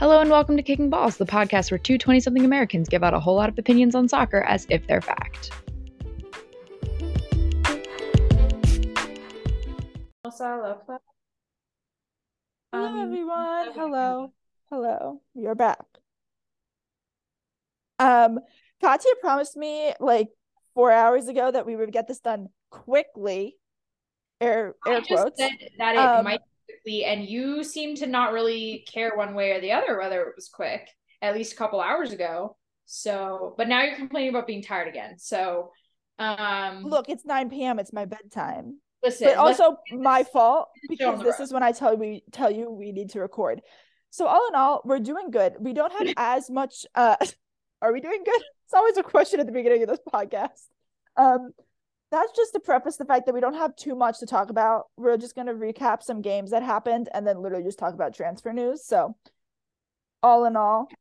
Hello and welcome to Kicking Balls, the podcast where two 20 something Americans give out a whole lot of opinions on soccer as if they're fact. Hello, Hello, Um, everyone. Hello. Hello. You're back. Um, Katya promised me like four hours ago that we would get this done quickly. Air air I just quotes. said that it Um, might be quickly, and you seem to not really care one way or the other whether it was quick. At least a couple hours ago. So, but now you're complaining about being tired again. So, um, Look, it's 9 p.m. It's my bedtime. listen. But also my fault let's show on because this road. is when I tell we tell you we need to record. So all in all, we're doing good. We don't have as much uh are we doing good? It's always a question at the beginning of this podcast. Um that's just to preface the fact that we don't have too much to talk about. We're just gonna recap some games that happened and then literally just talk about transfer news. So all in all,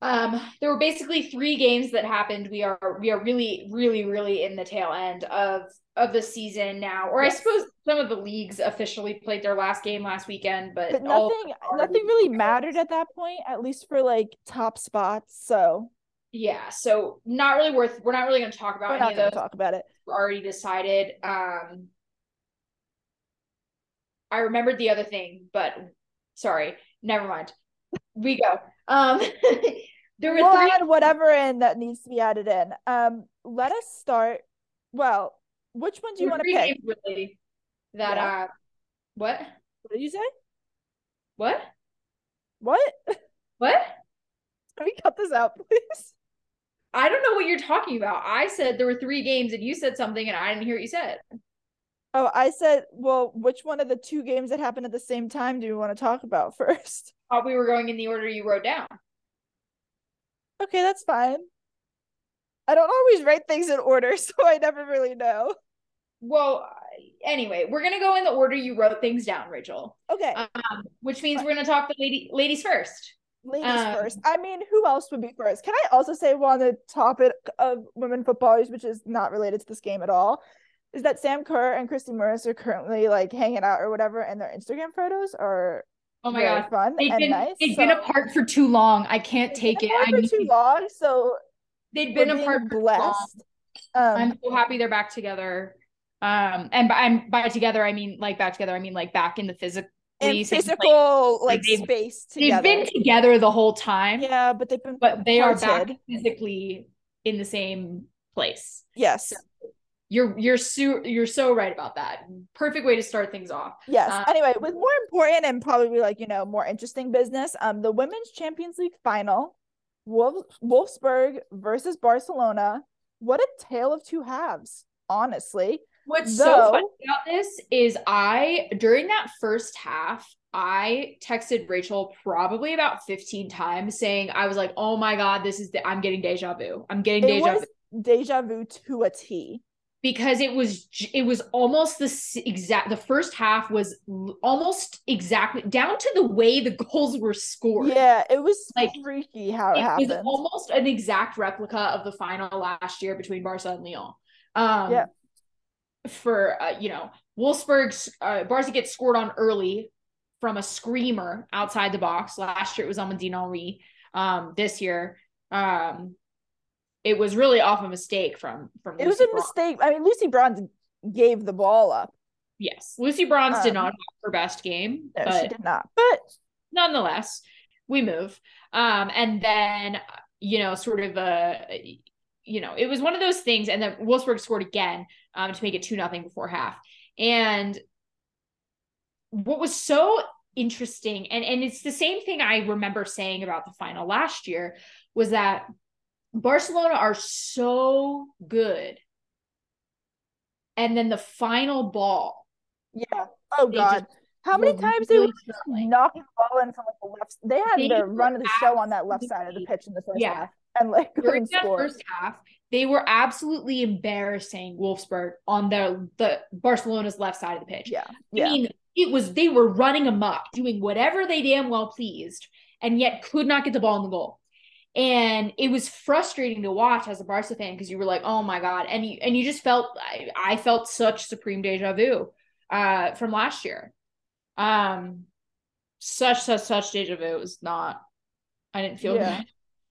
Um, there were basically three games that happened. We are we are really, really, really in the tail end of of the season now. Or I suppose some of the leagues officially played their last game last weekend, but, but nothing nothing really mattered at that point, at least for like top spots. So Yeah, so not really worth. We're not really going to talk about we're any not of gonna those. talk about it. Already decided. Um, I remembered the other thing, but sorry, never mind. We go. Um, there were we'll three. add whatever in that needs to be added in. Um, let us start. Well, which one do you want to pick? really that Yeah. uh, what What did you say? what What? what? Can we cut this out, please? I don't know what you're talking about. I said there were three games, and you said something, and I didn't hear what you said. Oh, I said, well, which one of the two games that happened at the same time do you want to talk about first? Thought we were going in the order you wrote down. Okay, that's fine. I don't always write things in order, so I never really know. Well, anyway, we're gonna go in the order you wrote things down, Rachel. Okay, Um, which means we're gonna talk the lady ladies first. Ladies um, first. I mean, who else would be first? Can I also say, while on the topic of women footballers, which is not related to this game at all, is that Sam Kerr and Kristie Mewis are currently like hanging out or whatever, and their Instagram photos are Oh my very god. fun They've and been nice. they've been apart for too long. I can't take been it. apart I need, too long, so they've been apart blessed. Um, I'm so happy they're back together. Um, and by, I'm by together, I mean like back together. I mean like back in the physical. In physical like, they've- space They've been together the whole time, yeah, but they've been but they are back physically in the same place. Yes, You're you're so you're so right about that. Perfect way to start things off. yes. Uh, anyway, with more important and probably like you know more interesting business, um, the women's Champions League final, Wolf Wolfsburg versus Barcelona. What a tale of two halves, honestly. What's Though- so funny about this is I during that first half, I texted Rachel probably about 15 times saying I was like, "Oh my god, this is the I'm getting deja vu. I'm getting deja vu." deja vu to a T. Because it was it was almost the exact the first half was almost exactly down to the way the goals were scored. Yeah, it was Like, freaky how it, happened. it was almost an exact replica of the final last year between Barca and Lyon. Um, Yeah. For uh, you know, Wolfsburg's uh, Barca gets scored on early from a screamer outside the box. Last year it was on Amandine Henry. Um, this year, um, it was really off a mistake from from. it was a Bronze. mistake. I mean, Lucy Bronze gave the ball up. Yes, Lucy Bronze did Um, not have her best game, No, but she did not. But nonetheless, we move. Um, and then you know, sort of a, you know, it was one of those things. And then Wolfsburg scored again um, to make it two nothing before half. And what was so interesting, and and it's the same thing I remember saying about the final last year, was that Barcelona are so good. And then the final ball. yeah. Oh God. How many were times they really were just struggling. knocking the ball in from like the left? They had They the run of the show on that left side of the pitch in the first Yeah. half, and like during that score. first half, they were absolutely embarrassing Wolfsburg on their the Barcelona's left side of the pitch. Yeah, I yeah. mean, it was they were running amok, doing whatever they damn well pleased, and yet could not get the ball in the goal. And it was frustrating to watch as a Barca fan because you were like, "Oh my god!" and you and you just felt I, I felt such supreme deja vu uh, from last year. Um, such such such deja vu. It was not. I didn't feel Yeah. good.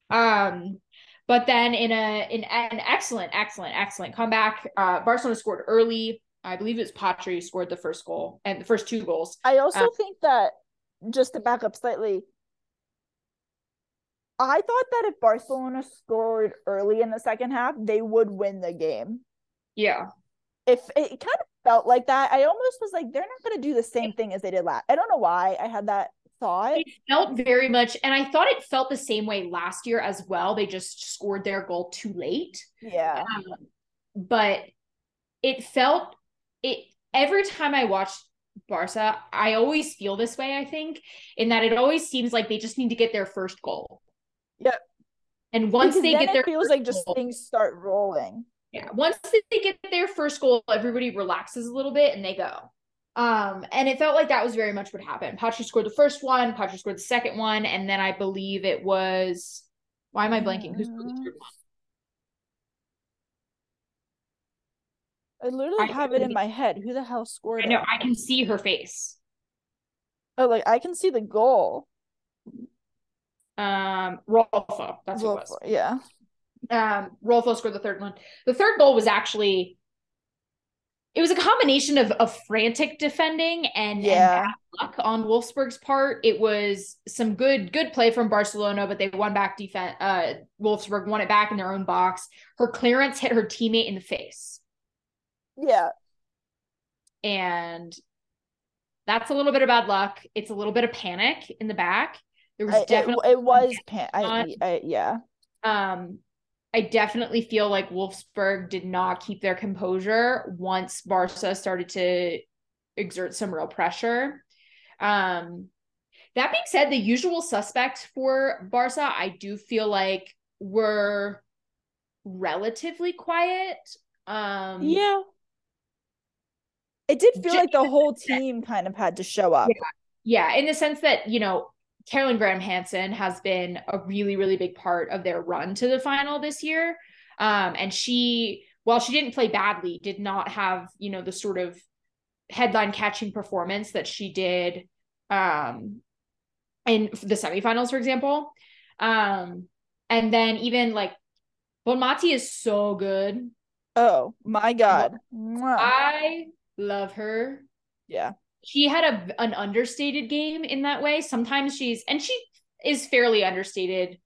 Um, but then in a in an excellent, excellent, excellent comeback, uh, Barcelona scored early. I believe it was Patri who scored the first goal and the first two goals. I also Uh, think that just to back up slightly, I thought that if Barcelona scored early in the second half, they would win the game. Yeah, If it kind of felt like that, I almost was like, they're not going to do the same thing as they did last. I don't know why I had that thought. it felt very much, and I thought it felt the same way last year as well. They just scored their goal too late. Yeah. Um, but it felt it every time I watched Barca, I always feel this way, I think, in that it always seems like they just need to get their first goal. Yep. And once Because they get their it feels like just goal- things start rolling. yeah, once they get their first goal, everybody relaxes a little bit and they go. Um, and it felt like that was very much what happened. Patri scored the first one, Patri scored the second one, and then I believe it was why am I blanking? Who scored the third one? I literally I have it in my head. Who the hell scored I know? I can see her face. Oh, like I can see the goal. Um, Rolfo, that's what it was. Yeah. um Rolfo scored the third one. The third goal was actually it was a combination of of frantic defending and, Yeah. and bad luck on Wolfsburg's part. It was some good good play from Barcelona, but they won back defense. Uh, Wolfsburg won it back in their own box. Her clearance hit her teammate in the face, Yeah. and that's a little bit of bad luck. It's a little bit of panic in the back. There was I, it, definitely it was pan- I, I yeah. um I definitely feel like Wolfsburg did not keep their composure once Barca started to exert some real pressure. Um that being said, the usual suspects for Barca, I do feel like were relatively quiet. Um Yeah. It did feel like the whole team kind of had to show up. Yeah, in the sense that, you know, Caroline Graham Hansen has been a really, really big part of their run to the final this year. Um, and she, while she didn't play badly, did not have, you know, the sort of headline catching performance that she did um in the semifinals, for example. Um, and then even like Bonmati is so good. Oh my god. I love her. yeah. She had a an understated game in that way. Sometimes she's and she is fairly understated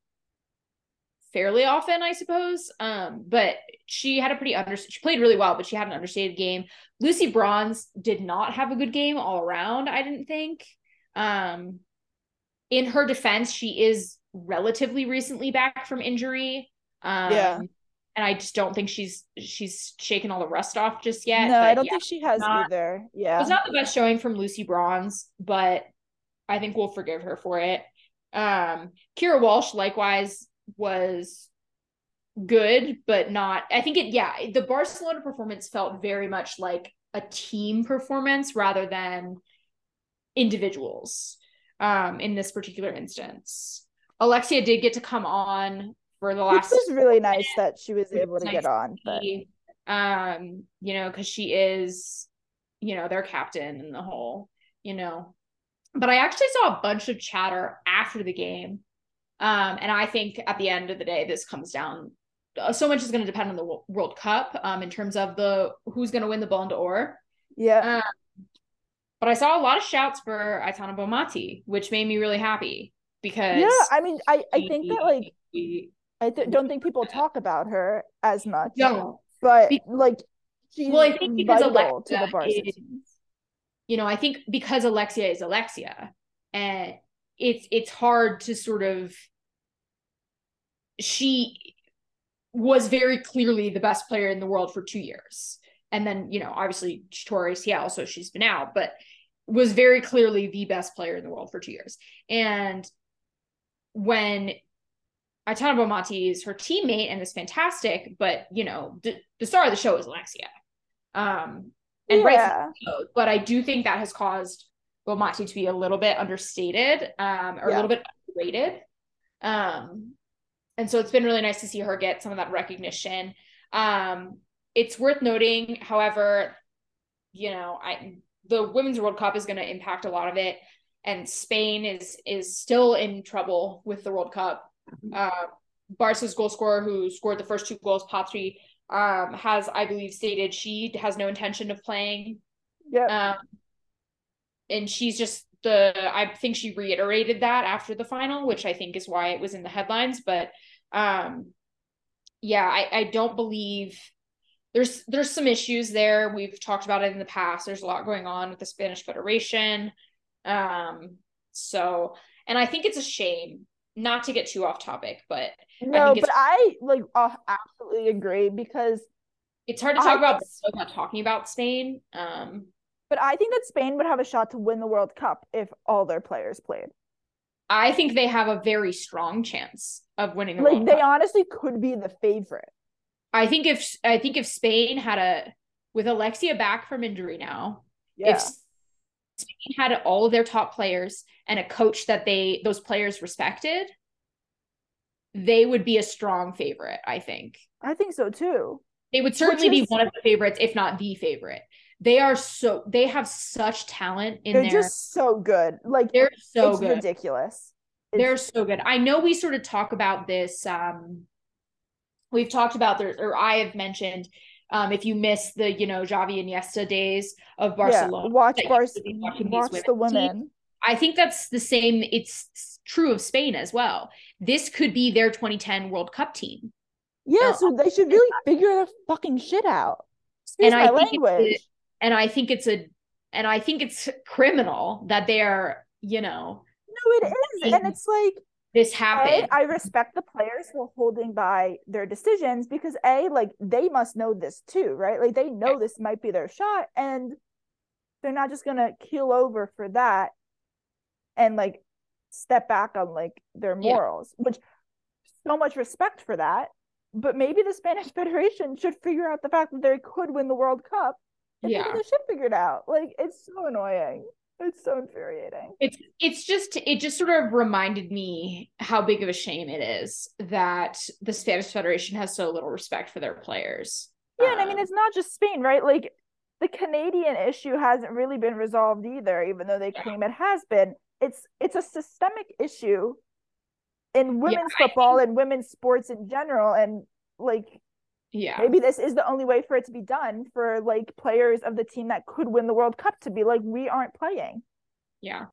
fairly often, I suppose. Um, but she had a pretty under she played really well, but she had an understated game. Lucy Bronze did not have a good game all around, I didn't think. Um in her defense, she is relatively recently back from injury. Um Yeah. And I just don't think she's she's shaken all the rust off just yet. no, I don't yeah. think she has not- either. Yeah. it's not the best showing from Lucy Bronze, but I think we'll forgive her for it. Um, Keira Walsh likewise was good, but not. I think it. Yeah, the Barcelona performance felt very much like a team performance rather than individuals. Um, in this particular instance, Alexia did get to come on for the last was really nice that she was able to nice get on. But um you know because she is you know their captain in the whole you know but i actually saw a bunch of chatter after the game um and i think at the end of the day this comes down uh, so much is going to depend on the world cup um in terms of the who's going to win the ballon d'or yeah. um, but i saw a lot of shouts for Aitana Bonmati which made me really happy because Yeah, I mean I, I think that like I th- don't think people talk about her as much. don't But Be- like she's Well, I think because vital to the Alexia Barca is- you know, I think because Alexia is Alexia, and it's it's hard to sort of she was very clearly the best player in the world for two years. And then, you know, obviously she tore ACL, so she's been out, but was very clearly the best player in the world for two years. And when Aitana Bonmati is her teammate and is fantastic, but you know, the, the star of the show is Alexia. Um, and Yeah. so, but I do think that has caused Bonmati to be a little bit understated, um, or a little bit underrated. Um, and so it's been really nice to see her get some of that recognition. Um, it's worth noting, however, you know, I the Women's World Cup is going to impact a lot of it. and Spain is is still in trouble with the World Cup. Uh, Barca's goal scorer, who scored the first two goals, Patri, um, has I believe stated she has no intention of playing. Yeah. Um, and she's just the I think she reiterated that after the final, which I think is why it was in the headlines. But um, yeah, I I don't believe there's there's some issues there. We've talked about it in the past. There's a lot going on with the Spanish Federation. Um, so and I think it's a shame not to get too off topic, but no, I but I like uh, absolutely agree because it's hard to talk I, about without talking about Spain. Um, but I think that Spain would have a shot to win the World Cup if all their players played. I think they have a very strong chance of winning the like World they Cup. honestly could be the favorite. I think if I think if Spain had a with Alexia back from injury now, yeah. if Spain had all of their top players and a coach that they those players respected, they would be a strong favorite, I think. I think so too. They would certainly is, be one of the favorites, if not the favorite. They are so they have such talent in there, they're there. just so good. Like they're so good. ridiculous. It's- they're so good. I know we sort of talk about this um we've talked about there, or I have mentioned, um, if you miss the, you know, Xavi and Iniesta days of Barcelona, yeah, watch Bar- watch the women. Team. I think that's the same. It's true of Spain as well. This could be their 2010 World Cup team. Yeah, so they should really figure their fucking shit out. Excuse and my I language. A, and I think it's a, and I think it's criminal that they are, you know. No, it is, and it's like this happened. A, I respect the players for holding by their decisions because a like they must know this too, right? Like they know this might be their shot, and they're not just gonna keel over for that and like step back on like their morals, yeah. which so much respect for that. But maybe the Spanish Federation should figure out the fact that they could win the World Cup. And yeah, they should figure it out. Like it's so annoying. It's so infuriating. It's it's just it just sort of reminded me how big of a shame it is that the Spanish Federation has so little respect for their players. Yeah, um, and I mean um, it's not just Spain, right? Like the Canadian issue hasn't really been resolved either, even though they claim it has been. It's it's a systemic issue in women's yeah, football think... and women's sports in general, and like yeah. Maybe this is the only way for it to be done for like players of the team that could win the world cup to be like we aren't playing. Yeah.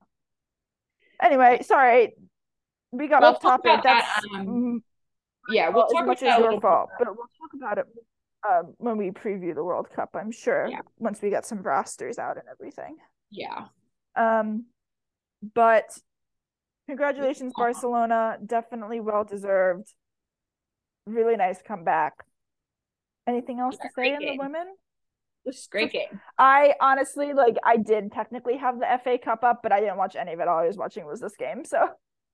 Anyway sorry. We got we'll off topic. that's that, um, yeah we'll talk as much as your fault but we'll talk about it um, when we preview the world cup i'm sure yeah. once we get some rosters out and everything. Yeah. Um but congratulations barcelona. Definitely well deserved. Really nice comeback Anything else to say in the women? This great game. I honestly like I did technically have the FA Cup up, but I didn't watch any of it. All I was watching was this game. So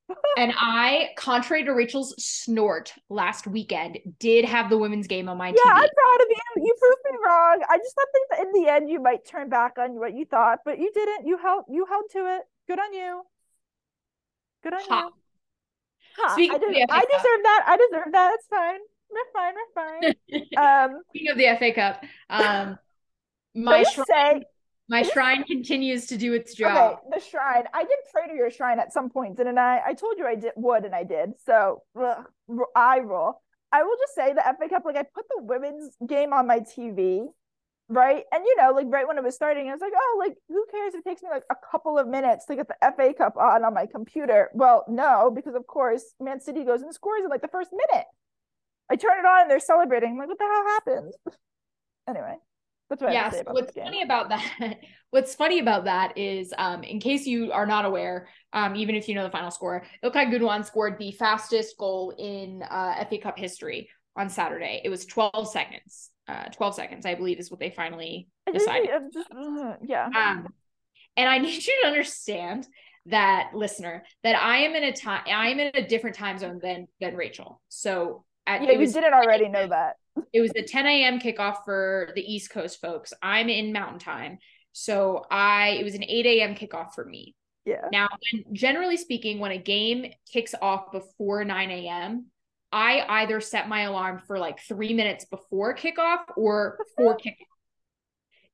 and I, contrary to Rachel's snort last weekend, did have the women's game on my yeah, TV. I'm proud of you. You proved me wrong. I just thought that in the end you might turn back on what you thought, but you didn't. You held you held to it. Good on you. Good on ha. you. Ha. I, des- I deserve that. I deserve that. It's fine we're fine. We're fine. Um, Speaking of the FA Cup, um, my shrine, say, my shrine continues to do its job. Okay, the shrine. I did pray to your shrine at some point, didn't I? I told you I did would, and I did. So ugh, I roll. I will just say the FA Cup. Like I put the women's game on my TV, right? And you know, like right when it was starting, I was like, oh, like who cares it takes me like a couple of minutes to get the FA Cup on on my computer? Well, no, because of course Man City goes and scores in like the first minute. I turn it on and they're celebrating. I'm like, what the hell happened? anyway, that's what yes, what's funny about that what's funny about that is um in case you are not aware um even if you know the final score ilkay gundogan scored the fastest goal in uh fa cup history on saturday. It was 12 seconds uh 12 seconds i believe is what they finally decided. just, uh, yeah. Um and i need you to understand that listener that i am in a time i am in a different time zone than than rachel. So at, yeah, you didn't already know that. It was a 10 a.m. kickoff for the East Coast folks. I'm in Mountain Time, so I it was an 8 a.m. kickoff for me. Yeah. Now, when, generally speaking, when a game kicks off before 9 a.m., I either set my alarm for like three minutes before kickoff or before kickoff.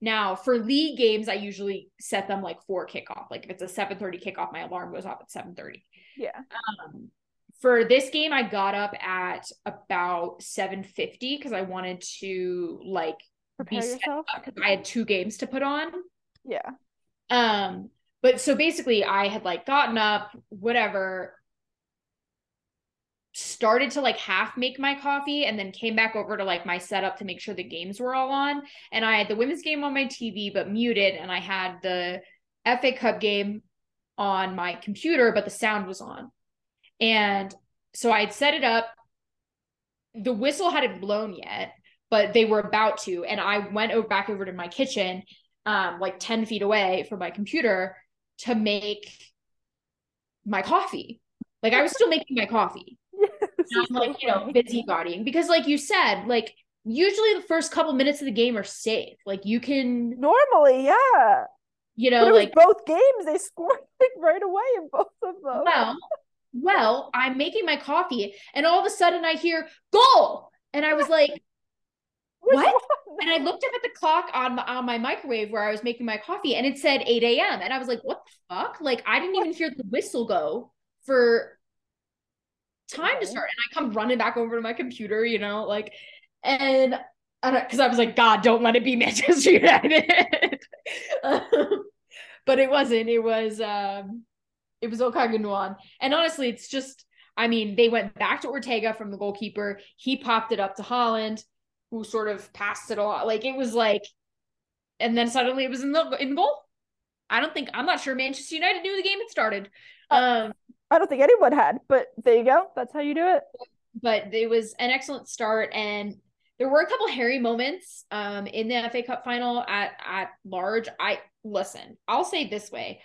Now, for league games, I usually set them like for kickoff. Like if it's a 7:30 kickoff, my alarm goes off at 7:30. Yeah. Um, for this game, I got up at about 7:50 because I wanted to like Prepare be set yourself. up because I had two games to put on. Yeah. Um, but so basically, I had like gotten up, whatever, started to like half make my coffee, and then came back over to like my setup to make sure the games were all on. And I had the women's game on my TV, but muted, and I had the FA Cup game on my computer, but the sound was on. And so I had set it up. The whistle hadn't blown yet, but they were about to. And I went over back over to my kitchen, um, like 10 feet away from my computer to make my coffee. Like I was still making my coffee. I'm like, you know, busybodying because like you said, like usually the first couple minutes of the game are safe. Like you can, Normally, yeah. you know, like both games. They scored like right away in both of them. well, well, I'm making my coffee and all of a sudden I hear goal. And I was like, what? and I looked up at the clock on my, on my microwave where I was making my coffee and it said 8 a.m. And I was like, what the fuck? Like I didn't even hear the whistle go for time to start. And I come running back over to my computer, you know, like, and because I was like, God, don't let it be Manchester United. Um, but it wasn't. It was um it was Ilkay Gundogan. And honestly, it's just I mean, they went back to Ortega from the goalkeeper. He popped it up to Haaland, who sort of passed it all. Like it was like, and then suddenly it was in the in goal. I don't think I'm not sure Manchester United knew the game had started. Um, I don't think anyone had, but there you go. That's how you do it. but it was an excellent start and there were a couple hairy moments um in the FA Cup final at at large. I listen, I'll say this way.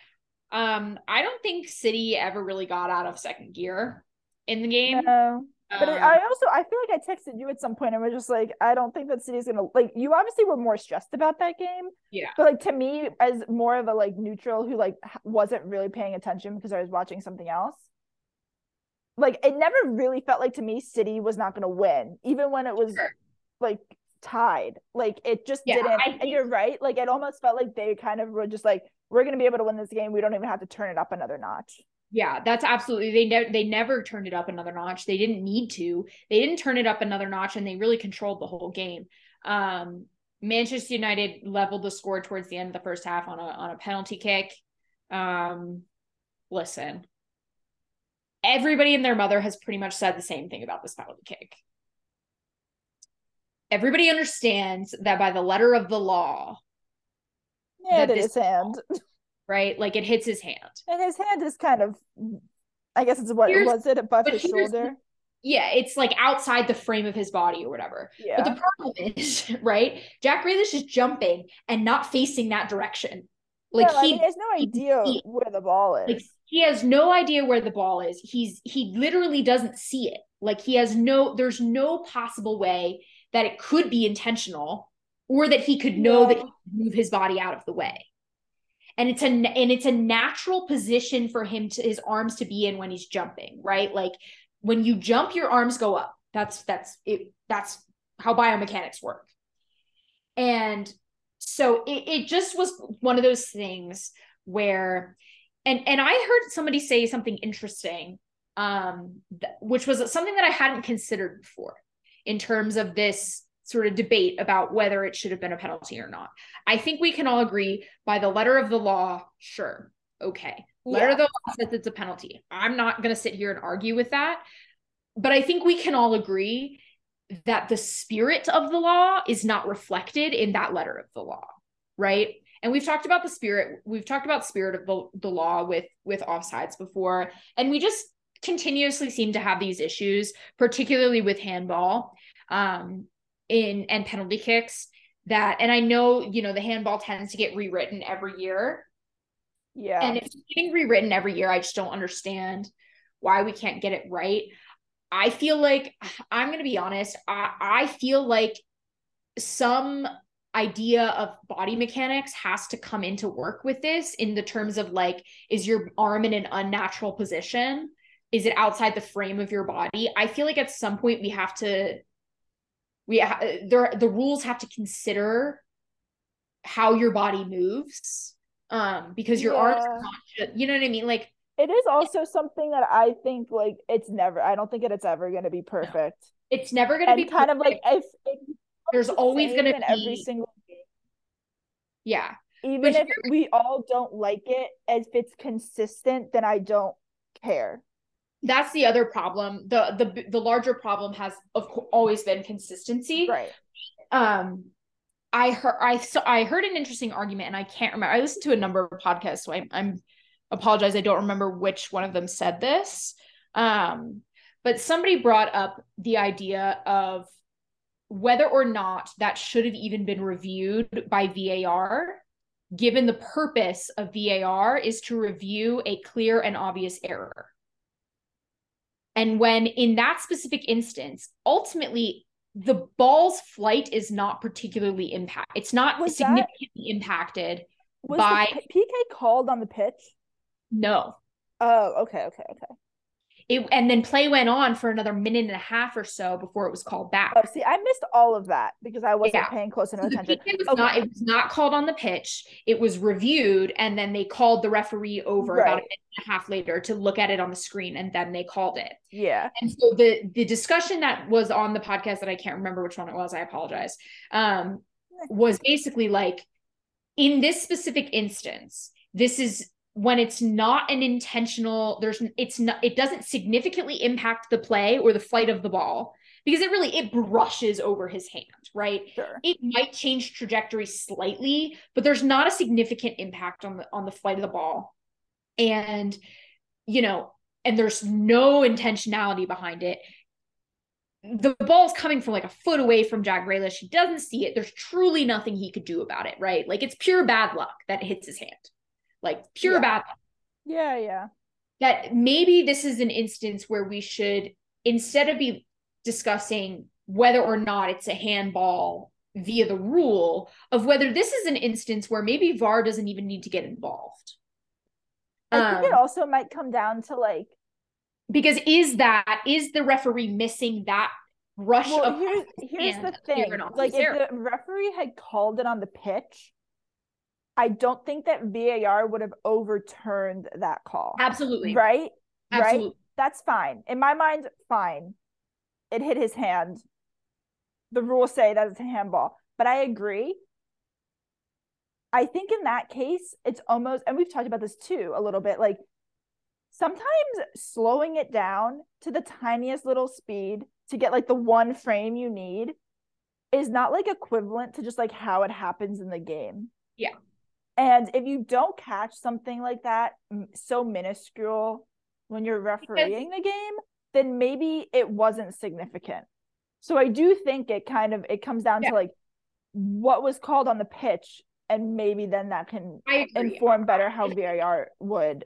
Um I don't think City ever really got out of second gear in the game. No. But it, Um, I also I feel like I texted you at some point and was just like, I don't think that City's gonna like you obviously were more stressed about that game. Yeah. But like to me, as more of a like neutral who like wasn't really paying attention because I was watching something else. Like it never really felt like to me City was not gonna win, even when it was Sure. like tied. Like it just Yeah, didn't. I and you're right. Like it almost felt like they kind of were just like, we're gonna be able to win this game. We don't even have to turn it up another notch. Yeah, that's absolutely. They never they never turned it up another notch. They didn't need to. They didn't turn it up another notch, and they really controlled the whole game. Um, Manchester United leveled the score towards the end of the first half on a on a penalty kick. Um, listen, everybody and their mother has pretty much said the same thing about this penalty kick. Everybody understands that by the letter of the law, Yeah, That it in this- his hand. right? Like it hits his hand. And his hand is kind of, I guess it's what Here's- was it above his shoulder? Yeah, it's like outside the frame of his body or whatever. Yeah. But the problem is, right? Jack Grealish is jumping and not facing that direction. Like no, I he, mean, has no idea he- where the ball is. like he has no idea where the ball is. He's he literally doesn't see it. Like he has no. There's no possible way that it could be intentional, or that he could know that he could move his body out of the way. And it's a and it's a natural position for him to his arms to be in when he's jumping, right? Like when you jump, your arms go up. That's that's it. That's how biomechanics work. And so it, it just was one of those things where and and I heard somebody say something interesting um th- which was something that I hadn't considered before in terms of this sort of debate about whether it should have been a penalty or not. I think we can all agree by the letter of the law, sure. Okay. Letter Yeah. of the law says it's a penalty. I'm not going to sit here and argue with that. But I think we can all agree that the spirit of the law is not reflected in that letter of the law, right? And we've talked about the spirit, we've talked about spirit of the, the law with with offsides before, and we just continuously seem to have these issues, particularly with handball, um, in and penalty kicks. That and I know you know the handball tends to get rewritten every year, yeah. and if it's getting rewritten every year, I just don't understand why we can't get it right. I feel like I'm gonna be honest. I, I feel like some idea of body mechanics has to come into work with this in the terms of like, is your arm in an unnatural position? Is it outside the frame of your body? I feel like at some point we have to we ha- there the rules have to consider how your body moves um because your arms Yeah. not you know what i mean like It is also something that I think like it's never. I don't think that it's ever going to be perfect. it's never going to be kind of like if, if there's the always going to in every be single game, yeah even But if we all don't like it, if it's consistent, then I don't care. That's the other problem. The the the larger problem has of course always been consistency. Right. um i heard i so i heard an interesting argument and i can't remember i listened to a number of podcasts so I, i'm apologize i don't remember which one of them said this. Um but somebody brought up the idea of whether or not that should have even been reviewed by var given the purpose of var is to review a clear and obvious error and when in that specific instance, ultimately the ball's flight is not particularly impact. It's not Was that- significantly impacted. Was By- PK called on the pitch? No. Oh, okay, okay, okay. It, and then play went on for another minute and a half or so before it was called back. Oh, see, I missed all of that because I wasn't Yeah. paying close So enough the attention. PK was Okay. not it was not called on the pitch. It was reviewed and then they called the referee over about a minute and a half later to look at it on the screen and then they called it. Yeah. And so the the discussion that was on the podcast that I can't remember which one it was, I apologize. Um was basically like in this specific instance, this is when it's not an intentional there's it's not it doesn't significantly impact the play or the flight of the ball because it really it brushes over his hand, right? Sure. It might change trajectory slightly, but there's not a significant impact on the on the flight of the ball. And you know, and there's no intentionality behind it. The ball's coming from like a foot away from Jack Grealish. He doesn't see it. There's truly nothing he could do about it, right? Like it's pure bad luck that it hits his hand. Like pure Yeah. bad luck. Yeah, yeah. That maybe this is an instance where we should, instead of be discussing whether or not it's a handball via the rule, of whether this is an instance where maybe VAR doesn't even need to get involved. I think it Um, also might come down to like because is that is the referee missing that rush well of here's here's the thing like if the referee had called it on the pitch i don't think that var would have overturned that call. Absolutely. Right? Absolutely. Right that's fine. In my mind fine. It hit his hand. The rules say that it's a handball. But i agree. I think in that case it's almost and we've talked about this too a little bit like sometimes slowing it down to the tiniest little speed to get like the one frame you need is not like equivalent to just like how it happens in the game. Yeah. And if you don't catch something like that so minuscule when you're refereeing the game, then maybe it wasn't significant. So I do think it kind of it comes down Yeah. to like what was called on the pitch and maybe then that can inform better how VAR would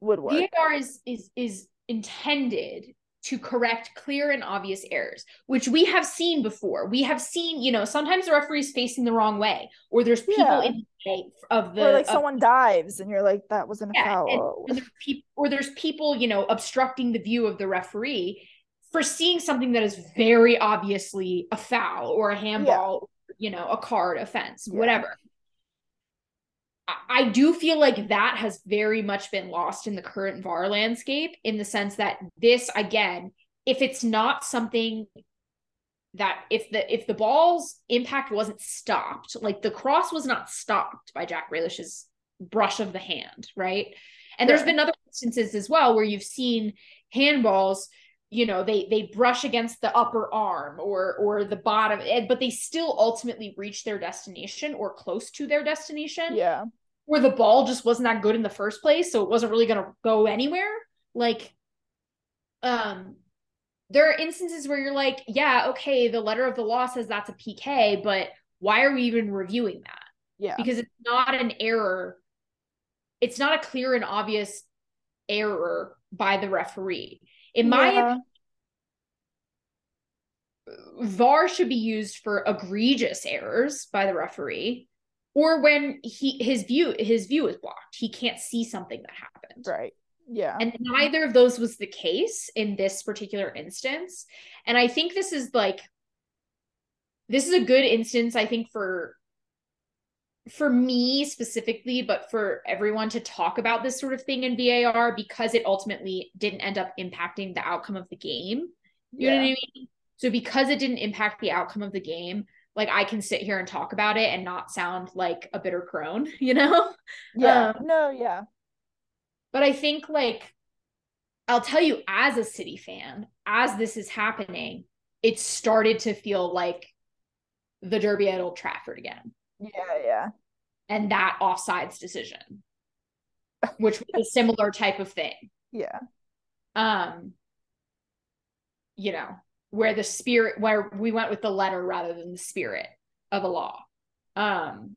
would work. VAR is is is intended to correct clear and obvious errors, which we have seen before. We have seen, you know, sometimes the referee is facing the wrong way, or there's people Yeah. in the way of the or like of- someone dives and you're like that wasn't a foul. and, and there's peop- or there's people, you know, obstructing the view of the referee for seeing something that is very obviously a foul or a handball, you know, a card offense, Yeah. whatever. I- do feel like that has very much been lost in the current VAR landscape in the sense that this, again, if it's not something that if the if the ball's impact wasn't stopped, like the cross was not stopped by Jack Grealish's brush of the hand, right? And there's been other instances as well where you've seen handballs you know they they brush against the upper arm or or the bottom but they still ultimately reach their destination or close to their destination. Yeah. where the ball just wasn't that good in the first place so it wasn't really going to go anywhere. Like um there are instances where you're like yeah okay the letter of the law says that's a pk but why are we even reviewing that? Yeah. because it's not an error. It's not a clear and obvious error by the referee in my Yeah. VAR should be used for egregious errors by the referee or when he his view his view is blocked. He can't see something that happened. right. Yeah. And neither of those was the case in this particular instance. And I think this is like this is a good instance I think for for me specifically, but for everyone to talk about this sort of thing in VAR because it ultimately didn't end up impacting the outcome of the game. You yeah. know what I mean? So because it didn't impact the outcome of the game, like I can sit here and talk about it and not sound like a bitter crone, you know? Yeah. Um, no, yeah. But I think like I'll tell you as a city fan, as this is happening, it started to feel like the derby at Old Trafford again. Yeah, yeah. And that offsides decision, which was a similar type of thing. Yeah. Um, you know, where the spirit where we went with the letter rather than the spirit of a law. Um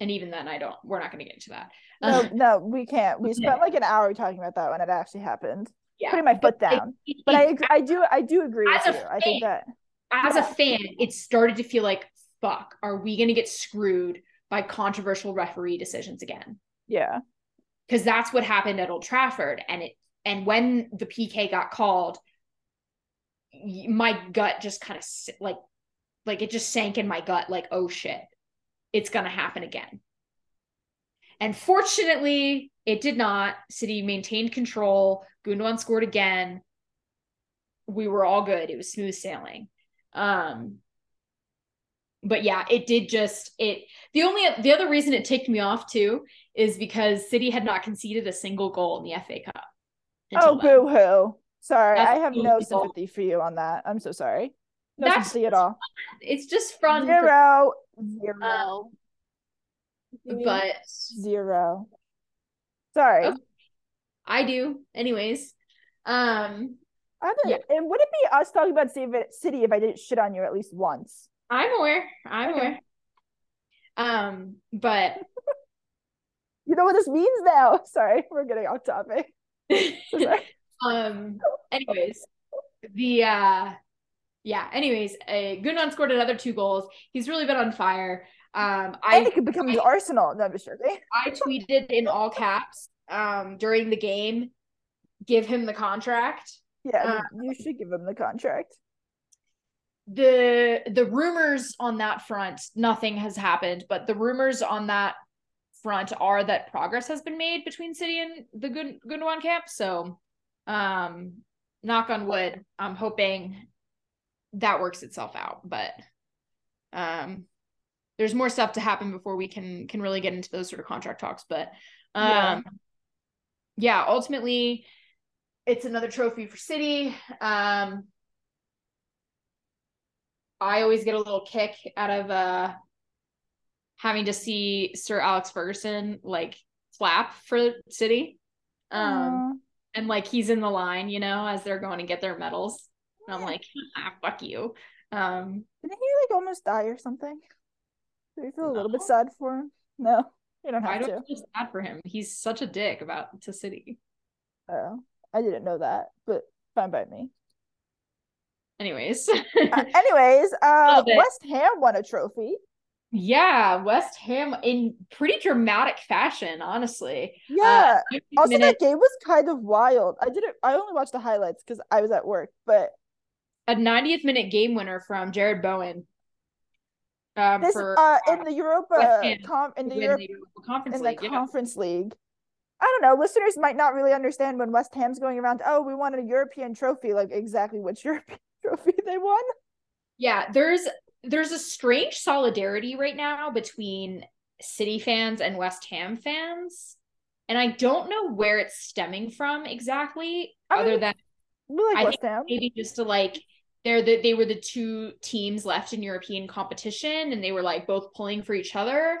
and even then I don't we're not gonna get into that. No, no, we can't. We spent like an hour talking about that when it actually happened. Yeah. Putting my foot down. It, it, but I I do I do agree with you. Fan, I think that as yeah. a fan, it started to feel like fuck, are we gonna get screwed by controversial referee decisions again? Yeah. Because that's what happened at Old Trafford. And it and when the PK got called, my gut just kind of like like it just sank in my gut like oh shit it's going to happen again and fortunately it did not city maintained control Gundogan scored again we were all good it was smooth sailing um but yeah it did just it the only the other reason it ticked me off too is because city had not conceded a single goal in the fa cup oh boo hoo Sorry, That's I have no sympathy for you on that. I'm so sorry. No That's sympathy at all. It's just fun. Zero. For, zero. Uh, but zero. Sorry. Okay. I do. Anyways. Um I yeah. and would it be us talking about City if I didn't shit on you at least once? I'm aware. I'm okay. aware. Um, but you know what this means now. Sorry, we're getting off topic. Um. Anyways, the uh, yeah. Anyways, uh, Gundogan scored another two goals. He's really been on fire. Um, I and it could become the Arsenal. No, I'm joking. I tweeted in all caps um during the game, give him the contract. Yeah, um, you should give him the contract. The the rumors on that front, nothing has happened, but the rumors on that front are that progress has been made between City and the Gun- Gundogan camp. So um knock on wood i'm hoping that works itself out but um there's more stuff to happen before we can can really get into those sort of contract talks but um yeah, yeah ultimately it's another trophy for city um i always get a little kick out of uh having to see sir alex ferguson like clap for city um and like he's in the line, you know, as they're going to get their medals. And I'm like, ah, fuck you. Um, didn't he like almost die or something? Do you feel no. a little bit sad for him? No, you don't have I don't to. feel sad for him. He's such a dick about to City. Oh, I didn't know that, but fine by me. Anyways, uh, anyways, uh, West Ham won a trophy. Yeah, West Ham in pretty dramatic fashion, honestly. Yeah. Uh, also, minutes, that game was kind of wild. I didn't. I only watched the highlights because I was at work, but a 90th minute game winner from Jarrod Bowen. Um, this, for, uh, in the Europa com- in the, Europe, the Europa Conference in League, the yeah. Conference League. I don't know. Listeners might not really understand when West Ham's going around. Oh, we won a European trophy. Like exactly which European trophy they won. Yeah, there's there's a strange solidarity right now between City fans and West Ham fans. And I don't know where it's stemming from exactly, I other mean, than like I West Ham. maybe just to like they're the they were the two teams left in European competition and they were like both pulling for each other.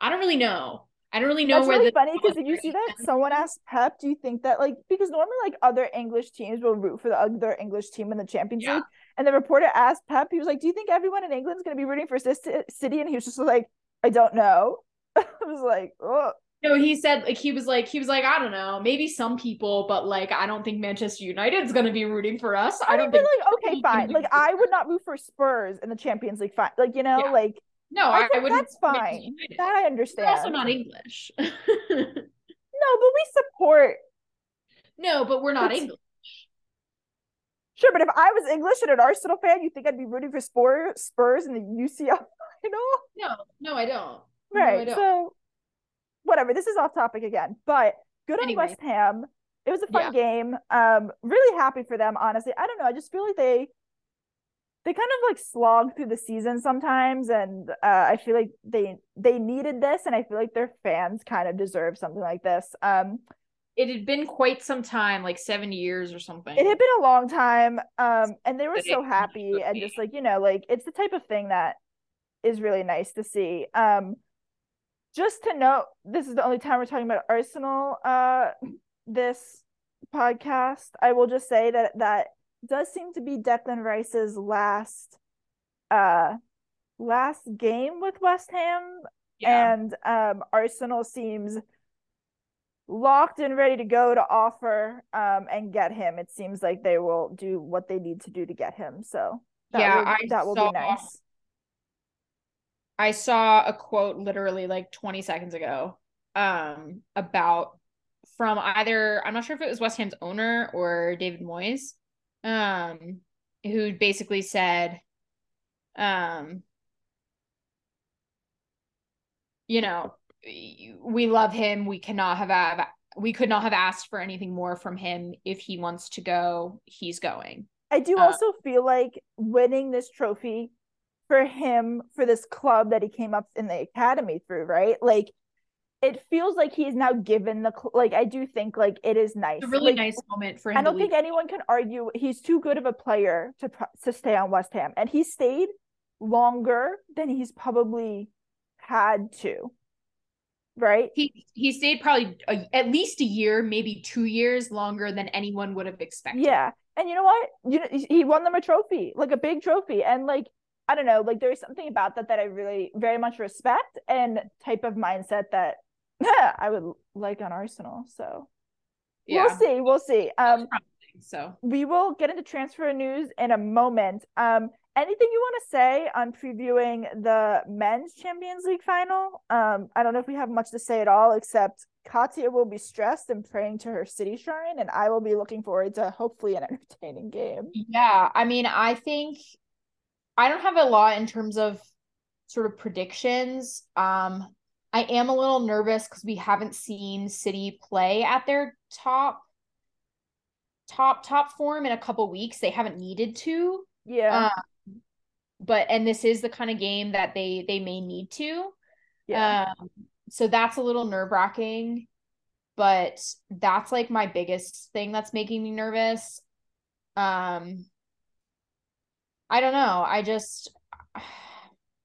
I don't really know. I don't really know That's where really the funny because did you see that someone asked Pep, do you think that like because normally like other English teams will root for the other English team in the Champions yeah. League, and the reporter asked Pep, he was like, "Do you think everyone in England's going to be rooting for City?" And he was just like, "I don't know." I was like, "Oh." No, he said like he was like he was like I don't know, maybe some people, but like I don't think Manchester United's going to be rooting for us. I, I don't think like okay, fine. Like I would not root for Spurs in the Champions League. Fine, like you know, yeah. like no, I, I would. That's fine. That I understand. We're also not English. no, but we support. No, but we're not English. Sure, but if I was English and an Arsenal fan, you think I'd be rooting for Spurs, Spurs in the UCL final? No, no, I don't. Right. No, I don't. So, whatever. This is off topic again, but good on West Ham. It was a fun Yeah. game. Um, really happy for them. Honestly, I don't know. I just feel like they they kind of like slog through the season sometimes, and uh, I feel like they they needed this, and I feel like their fans kind of deserve something like this. Um, it had been quite some time, like seven years or something. it had been a long time um and they were so happy and just like you know like it's the type of thing that is really nice to see um just to note this is the only time we're talking about arsenal uh this podcast i will just say that that does seem to be declan rice's last uh last game with west ham. Yeah. and um arsenal seems locked and ready to go to offer um and get him. It seems like they will do what they need to do to get him. So that Yeah, will, I that will saw- be nice. I saw a quote literally like 20 seconds ago um about from either I'm not sure if it was West Ham's owner or David Moyes um who basically said um you know we love him. We cannot have av- we could not have asked for anything more from him. If he wants to go he's going. I do uh, also feel like winning this trophy for him for this club that he came up in the academy through right? Like it feels like he's now given the like i do think like it is nice it's a really Like, nice moment for him I don't think anyone can argue he's too good of a player to to stay on West Ham, and he stayed longer than he's probably had to. Right? he he stayed probably a, at least a year, maybe two years longer than anyone would have expected. Yeah, and you know what? You know, he won them a trophy, like a big trophy, and like I don't know, like there's something about that that I really very much respect and type of mindset that I would like on Arsenal. So yeah. we'll see, we'll see. Um, So we will get into transfer news in a moment. Um, anything you want to say on previewing the men's Champions League final? Um, I don't know if we have much to say at all, except Katya will be stressed and praying to her city shrine, and I will be looking forward to hopefully an entertaining game. yeah, I mean, I think I don't have a lot in terms of sort of predictions. Um, I am a little nervous because we haven't seen City play at their top top top form in a couple weeks. They haven't needed to. Yeah, Um, but and this is the kind of game that they they may need to. yeah, Um, so that's a little nerve wracking, but that's like my biggest thing that's making me nervous. Um, I don't know. I just,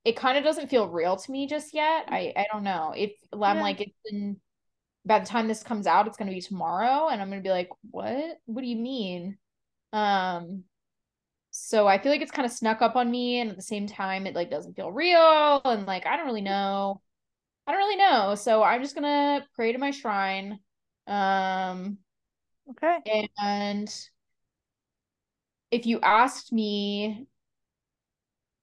it kind of doesn't feel real to me just yet. I I don't know. If I'm Yeah. like it's in by the time this comes out, it's gonna be tomorrow, and I'm gonna be like, what? What do you mean? Um, so I feel like it's kind of snuck up on me, and at the same time, it like doesn't feel real, and like I don't really know. I don't really know. So I'm just gonna pray to my shrine. Um, okay. and if you asked me,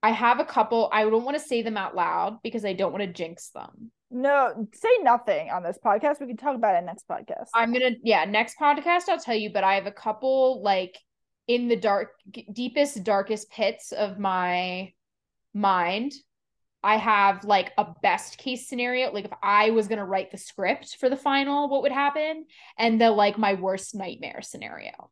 I have a couple. I don't want to say them out loud because I don't want to jinx them. No, say nothing on this podcast. We can talk about it next podcast. I'm gonna, yeah, next podcast I'll tell you, but I have a couple like in the dark, deepest, darkest pits of my mind. I have like a best case scenario. Like if I was gonna write the script for the final, what would happen? And the like my worst nightmare scenario.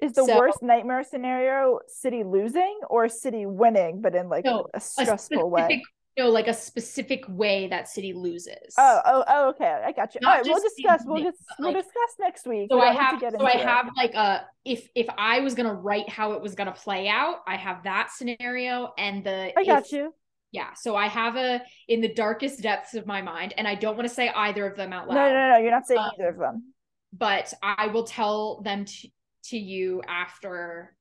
Is the so- worst nightmare scenario City losing or City winning, but in like No, a A stressful way? specific- No, like a specific way that City loses. Oh, oh, oh, okay. I got you. Not All right, we'll discuss. We'll just we'll like- discuss next week. So We I have, so I it. have like a if if I was gonna write how it was gonna play out, I have that scenario and the I got you. Yeah, so I have a in the darkest depths of my mind, and I don't want to say either of them out loud. no, no, no. You're not saying Um, either of them. But I will tell them to, to you after,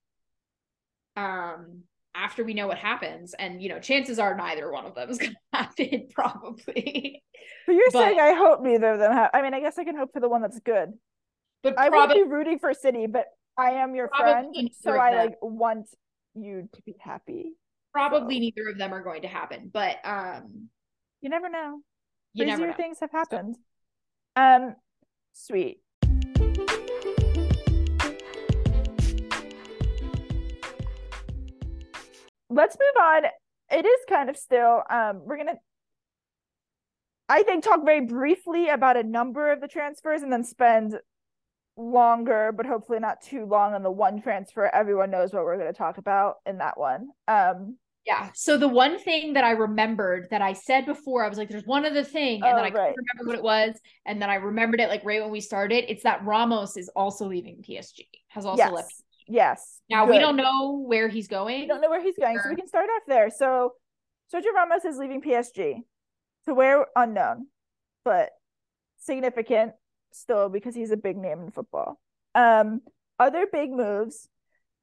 um, after we know what happens, and you know, chances are neither one of them is gonna happen, probably. But you're but- saying I hope neither of them have. I mean, I guess I can hope for the one that's good. But I probably won't be rooting for City, but I am your friend, so I them. like want you to be happy. probably So- neither of them are going to happen. But um, You never know. you never know. things have happened. Um, sweet. Let's move on. It is kind of still. Um, we're gonna, I think, talk very briefly about a number of the transfers, and then spend longer, but hopefully not too long on the one transfer. Everyone knows what we're going to talk about in that one. Um, yeah. So the one thing that I remembered that I said before, I was like, "There's one other thing," and Oh, then I right. couldn't remember what it was, and then I remembered it like right when we started. It's that Ramos is also leaving PSG. Has also yes, left. Yes. Now we don't know where he's going. We don't know where he's going, so we can start off there. So, Sergio Ramos is leaving PSG to where unknown, but significant still because he's a big name in football. Um, other big moves.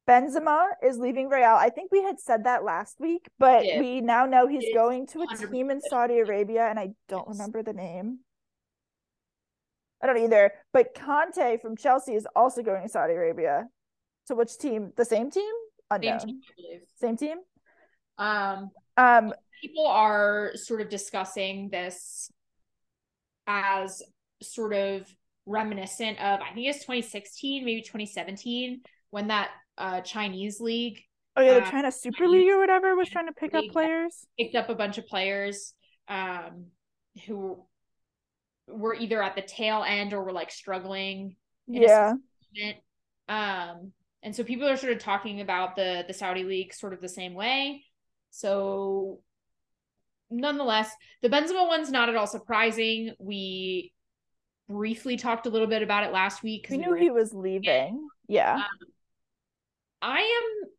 Benzema is leaving Real. I think we had said that last week, but did. we now know he's is going to a 100% team in Saudi Arabia, and I don't Yes. remember the name. I don't either. But Kante from Chelsea is also going to Saudi Arabia. So which team? The same team? Same team, I believe. Same team? Um, Um, people are sort of discussing this as sort of reminiscent of I think it's 2016, maybe 2017, when that uh Chinese league oh yeah, the uh, China Super League or whatever was trying to pick up players. picked up a bunch of players um who were either at the tail end or were like struggling in Yeah. Um, and so people are sort of talking about the the Saudi league sort of the same way. So nonetheless, the Benzema one's not at all surprising. We briefly talked a little bit about it last week. We we knew he was leaving. Yeah. Um, I am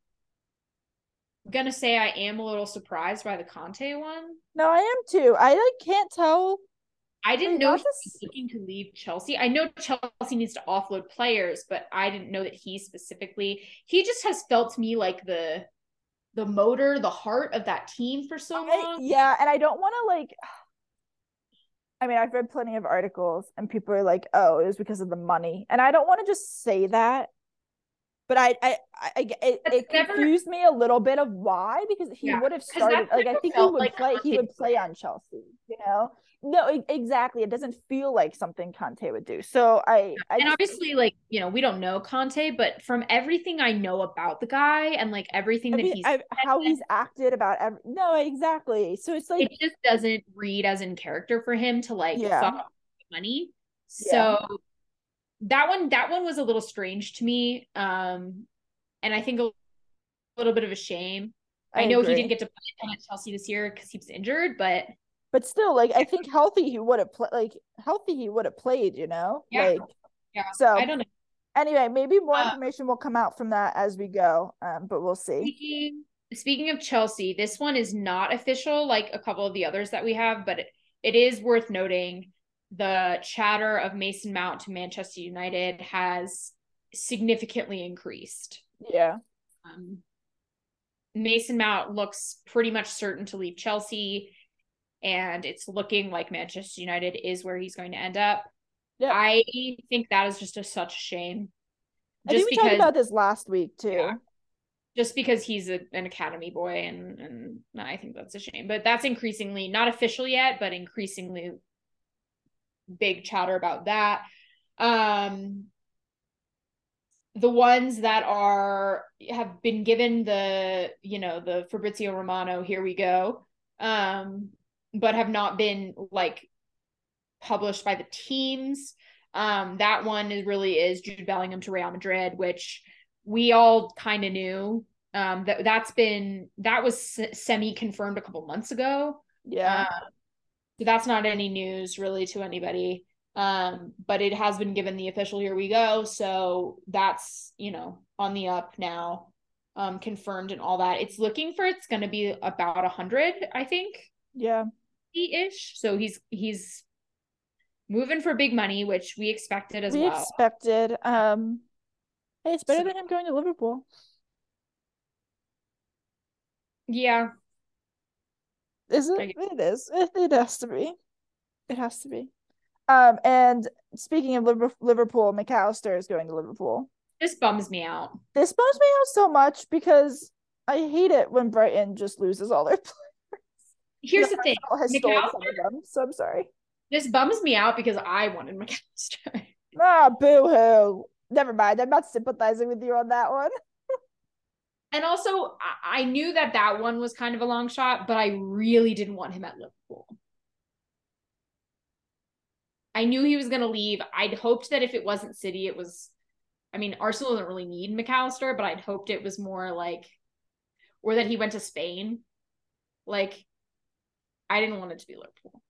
gonna say I am a little surprised by the Kante one. No, I am too. I like can't tell. I didn't know he was looking to leave Chelsea. I know Chelsea needs to offload players, but I didn't know that he specifically. He just has felt to me like the the motor, the heart of that team for so I- long. yeah, and I don't want to like. I mean, I've read plenty of articles, and people are like, "Oh, it was because of the money," and I don't want to just say that. But I, I, I, I- it, it never- confused me a little bit of why because he Yeah, would have started like I think he would like play he would play on Chelsea, you know. No, exactly. It doesn't feel like something Kante would do. So I, I and just- obviously, like you know, we don't know Kante, but from everything I know about the guy and like everything I that mean, he's, I, how he's acted about every no, exactly. So it's like it just doesn't read as in character for him to like Yeah. fuck money. Yeah. So that one, that one was a little strange to me. Um, and I think a little bit of a shame. I, know he didn't get to play at Chelsea this year because he was injured, but but still, like I think healthy he would have played. Like healthy he would have played. You know, Yeah. like yeah, so. I don't know. Anyway, maybe more Uh, information will come out from that as we go. Um, but we'll see. Speaking speaking of Chelsea, this one is not official like a couple of the others that we have, but it, it is worth noting the chatter of Mason Mount to Manchester United has significantly increased. Yeah, Um, Mason Mount looks pretty much certain to leave Chelsea, and it's looking like Manchester United is where he's going to end up. Yeah. I think that is just a, such a shame. I think we talked about this last week too. Yeah. just because he's a, an academy boy and and I think that's a shame. But that's increasingly not official yet, but increasingly big chatter about that. Um the ones that are have been given the you know the Fabrizio Romano here we go um but have not been like published by the teams um that one is really is Jude Bellingham to Real Madrid which we all kind of knew um that that's been that was semi confirmed a couple months ago Yeah, uh, so that's not any news really to anybody. Um, but it has been given the official here we go. So that's, you know, on the up now, um, confirmed and all that. It's looking for it's gonna be about a hundred, I think, yeah. Ish. So he's he's moving for big money, which we expected as we well. expected. Um, hey, it's better So- than him going to Liverpool. yeah. Is it? It is. It, it has to be. It has to be. Um, and speaking of Liver- Liverpool, Mac Allister is going to Liverpool. This bums me out. This bums me out so much because I hate it when Brighton just loses all their players. Here's the thing. Has some of them, so I'm sorry. This bums me out because I wanted Mac Allister. Ah, boo hoo. Never mind. I'm not sympathizing with you on that one. and also I, I knew that that one was kind of a long shot, but I really didn't want him at Liverpool. I knew he was going to leave. I'd hoped that if it wasn't City, it was. I mean, Arsenal doesn't really need Mac Allister, but I'd hoped it was more like, or that he went to Spain. Like, I didn't want it to be Liverpool.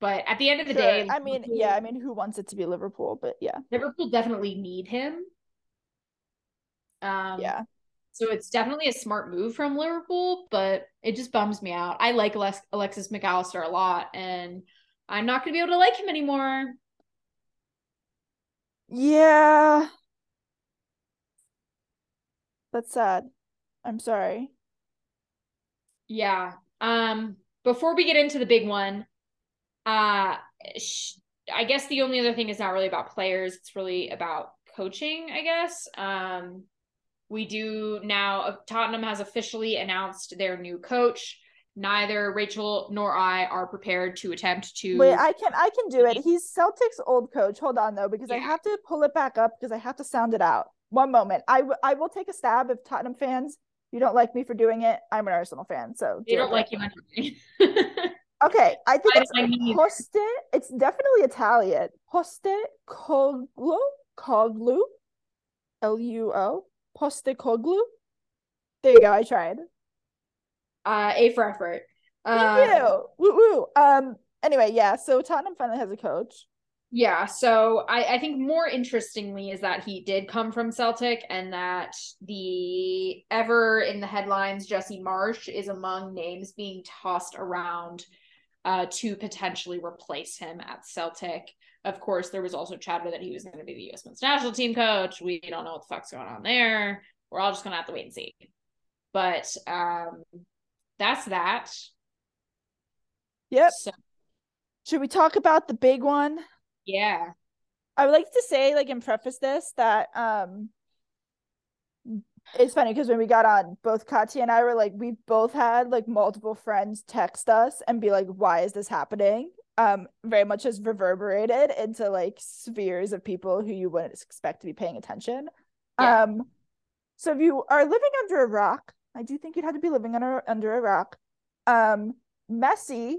But at the end of the Sure. day, I mean, Liverpool- yeah, I mean, who wants it to be Liverpool? But yeah, Liverpool definitely need him. Um, yeah. So it's definitely a smart move from Liverpool, but it just bums me out. I like Alex- Alexis Mac Allister a lot, and I'm not going to be able to like him anymore. Yeah. That's sad. I'm sorry. Yeah. Um. Before we get into the big one, uh, sh- I guess the only other thing is not really about players. It's really about coaching. I guess. Um, we do now. uh, Tottenham has officially announced their new coach. Neither Rachel nor I are prepared to attempt to. Wait, I can I can do it. He's Celtic's old coach. Hold on though, because I have to pull it back up because I have to sound it out. One moment. I, w- I will take a stab if Tottenham fans you don't like me for doing it. I'm an Arsenal fan, so they don't like you anyway. Okay, I think I- it's Poste. It's definitely Italian. Poste Coglu, Coglu, L U O, Poste Coglu. There you go. I tried. uh, A for effort. Thank Uh, you. Woo woo. Um. Anyway, yeah. So Tottenham finally has a coach. Yeah, so I, I think more interestingly is that he did come from Celtic and that the ever in the headlines Jesse Marsch is among names being tossed around uh, to potentially replace him at Celtic. Of course, there was also chatter that he was going to be the U.S. men's national team coach. We don't know what the fuck's going on there. We're all just going to have to wait and see. But um, that's that. Yep. So, Should we talk about the big one? Yeah. I would like to say, like, and preface this that um, it's funny because when we got on, both Katya and I were like, we both had like multiple friends text us and be like, "Why is this happening?" Um, very much has reverberated into like spheres of people who you wouldn't expect to be paying attention. Yeah. Um, so if you are living under a rock, I do think you'd have to be living under under a rock. Um, Messi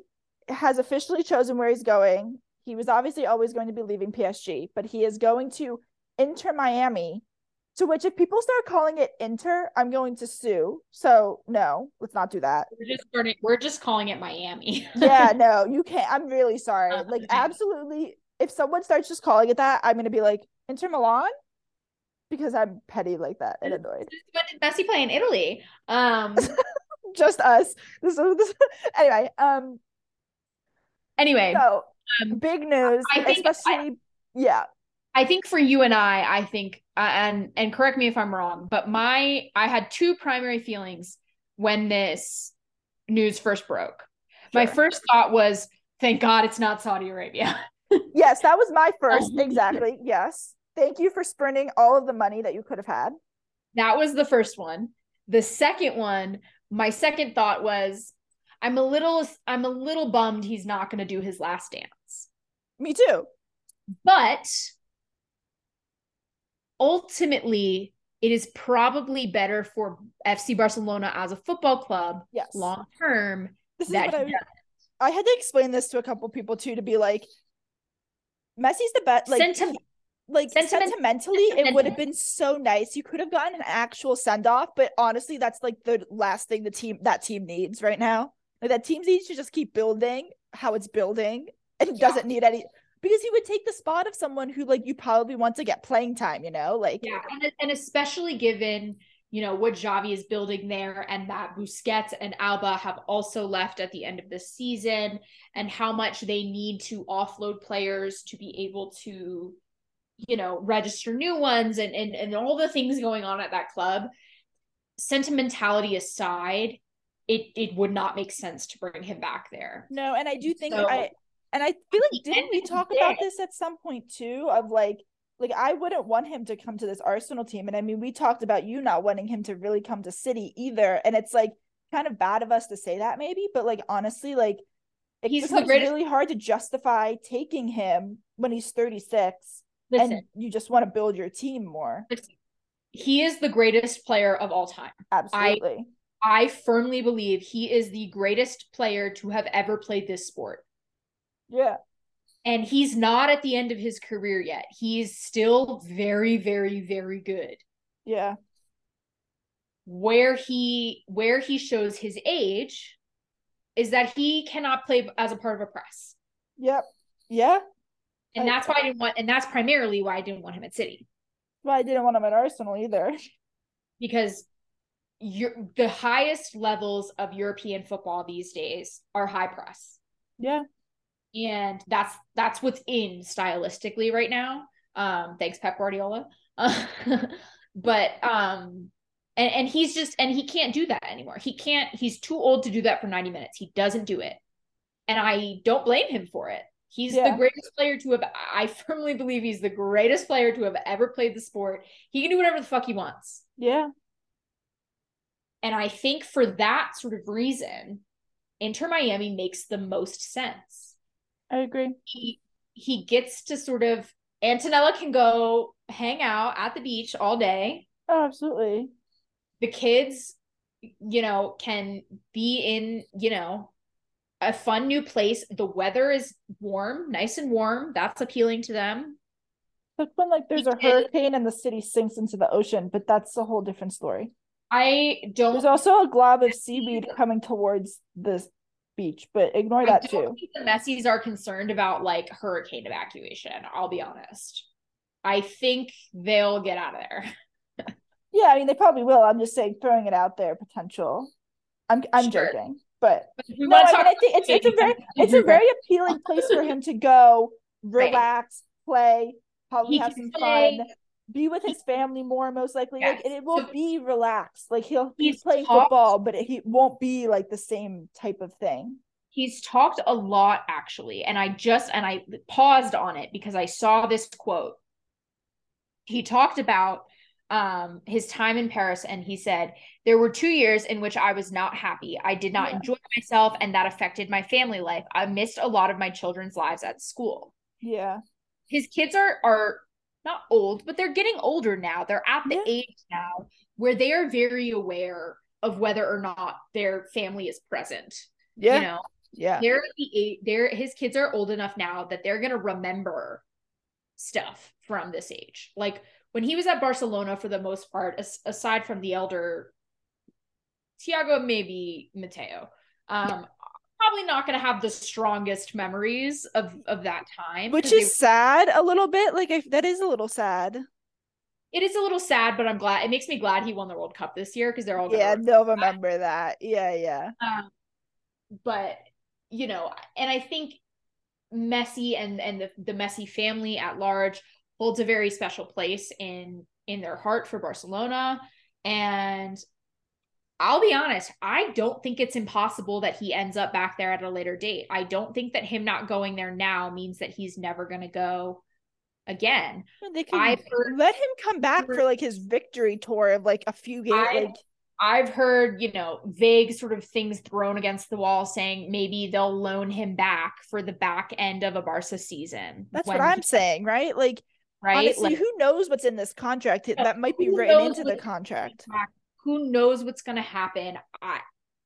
has officially chosen where he's going. He was obviously always going to be leaving PSG, but he is going to Inter Miami. To which, if people start calling it Inter, I'm going to sue. So no, let's not do that. We're just starting, we're just calling it Miami. Yeah, no, you can't. I'm really sorry. Uh, Like, okay. absolutely. If someone starts just calling it that, I'm gonna be like Inter Milan because I'm petty like that and annoyed. When did Messi play in Italy? Um. Just us. This, this anyway. Um. Anyway, So um, big news, I think- especially. yeah. I think for you and I, I think, uh, and and correct me if I'm wrong, but my I had two primary feelings when this news first broke. My first thought was, thank God it's not Saudi Arabia. Yes, that was my first. Oh. Exactly. Yes. Thank you for spurning all of the money that you could have had. That was the first one. The second one, my second thought was, I'm a little, I'm a little bummed he's not going to do his last dance. Me too. But ultimately, it is probably better for FC Barcelona as a football club Yes. long term This is what I, I had to explain this to a couple people too to be like, Messi's the best. Like, he- like sentiment- sentimentally, it would have been so nice. You could have gotten an actual send off, but honestly, that's like the last thing the team that team needs right now. Like that team needs to just keep building how it's building and Yeah. doesn't need any because he would take the spot of someone who like you probably want to get playing time. You know, like Yeah, and, and especially given you know what Xavi is building there, and that Busquets and Alba have also left at the end of the season, and how much they need to offload players to be able to, you know, register new ones, and and and all the things going on at that club. Sentimentality aside, it it would not make sense to bring him back there. No, and I do think So- I and I feel like didn't we talk about this at some point too of like like I wouldn't want him to come to this Arsenal team and I mean we talked about you not wanting him to really come to City either and it's like kind of bad of us to say that maybe but like honestly like it He's becomes greatest- really hard to justify taking him when he's 36 Listen, and you just want to build your team more. listen, he is the greatest player of all time. Absolutely. I, I firmly believe he is the greatest player to have ever played this sport. Yeah. And he's not at the end of his career yet. He's still very, very, very good. Yeah. Where he where he shows his age is that he cannot play as a part of a press. Yep. Yeah. And that's why I didn't want and that's primarily why I didn't want him at City. Well, I didn't want him at Arsenal either. Because you're the highest levels of European football these days are high press. Yeah. And that's that's what's in stylistically right now. Um, thanks, Pep Guardiola. but um and, and he's just and he can't do that anymore. He can't, he's too old to do that for 90 minutes. He doesn't do it. And I don't blame him for it. He's yeah. the greatest player to have I firmly believe he's the greatest player to have ever played the sport. He can do whatever the fuck he wants. Yeah. And I think for that sort of reason, Inter Miami makes the most sense. I agree. He he gets to sort of Antonella can go hang out at the beach all day. Oh, absolutely. The kids you know can be in you know a fun new place. The weather is warm nice and warm. That's appealing to them. But when like there's a hurricane and the city sinks into the ocean but that's a whole different story. I don't there's also a glob of seaweed coming towards this beach but ignore that too the messies are concerned about like hurricane evacuation i'll be honest i think they'll get out of there Yeah, I mean they probably will. I'm just saying, throwing it out there, potential. I'm I'm sure. joking, but, but no, I, mean, I think it's it's a very it's a very appealing place for him to go, relax, right. play, probably he have some play. fun, be with his family more, most likely. Yes. Like, and it will so, be relaxed. Like he'll he's playing talked, football, but he won't be like the same type of thing. He's talked a lot actually, and I just and I paused on it because I saw this quote. He talked about um his time in Paris and he said there were 2 years in which I was not happy. I did not yeah. enjoy myself and that affected my family life. I missed a lot of my children's lives at school. Yeah. His kids are are not old, but they're getting older now. They're at the yeah. age now where they are very aware of whether or not their family is present. Yeah. You know. Yeah. They're the eight they're his kids are old enough now that they're going to remember stuff from this age. Like when he was at Barcelona for the most part, as, aside from the elder Thiago, maybe Mateo, um, probably not going to have the strongest memories of of that time, which is they, sad a little bit. Like I, that is a little sad. It is a little sad, but I'm glad. It makes me glad he won the World Cup this year because they're all yeah, they'll remember that. Yeah, yeah. Um, but you know, and I think Messi and and the the Messi family at large holds a very special place in in their heart for Barcelona and I'll be honest, I don't think it's impossible that he ends up back there at a later date. I don't think that him not going there now means that he's never going to go again. They can I've heard, let him come back for like his victory tour of like a few games. Like I've heard, you know, vague sort of things thrown against the wall saying maybe they'll loan him back for the back end of a Barca season. That's what I'm saying, right? Like right? Honestly, like, who knows what's in this contract? That might be written into the contract. Who knows what's going to happen? I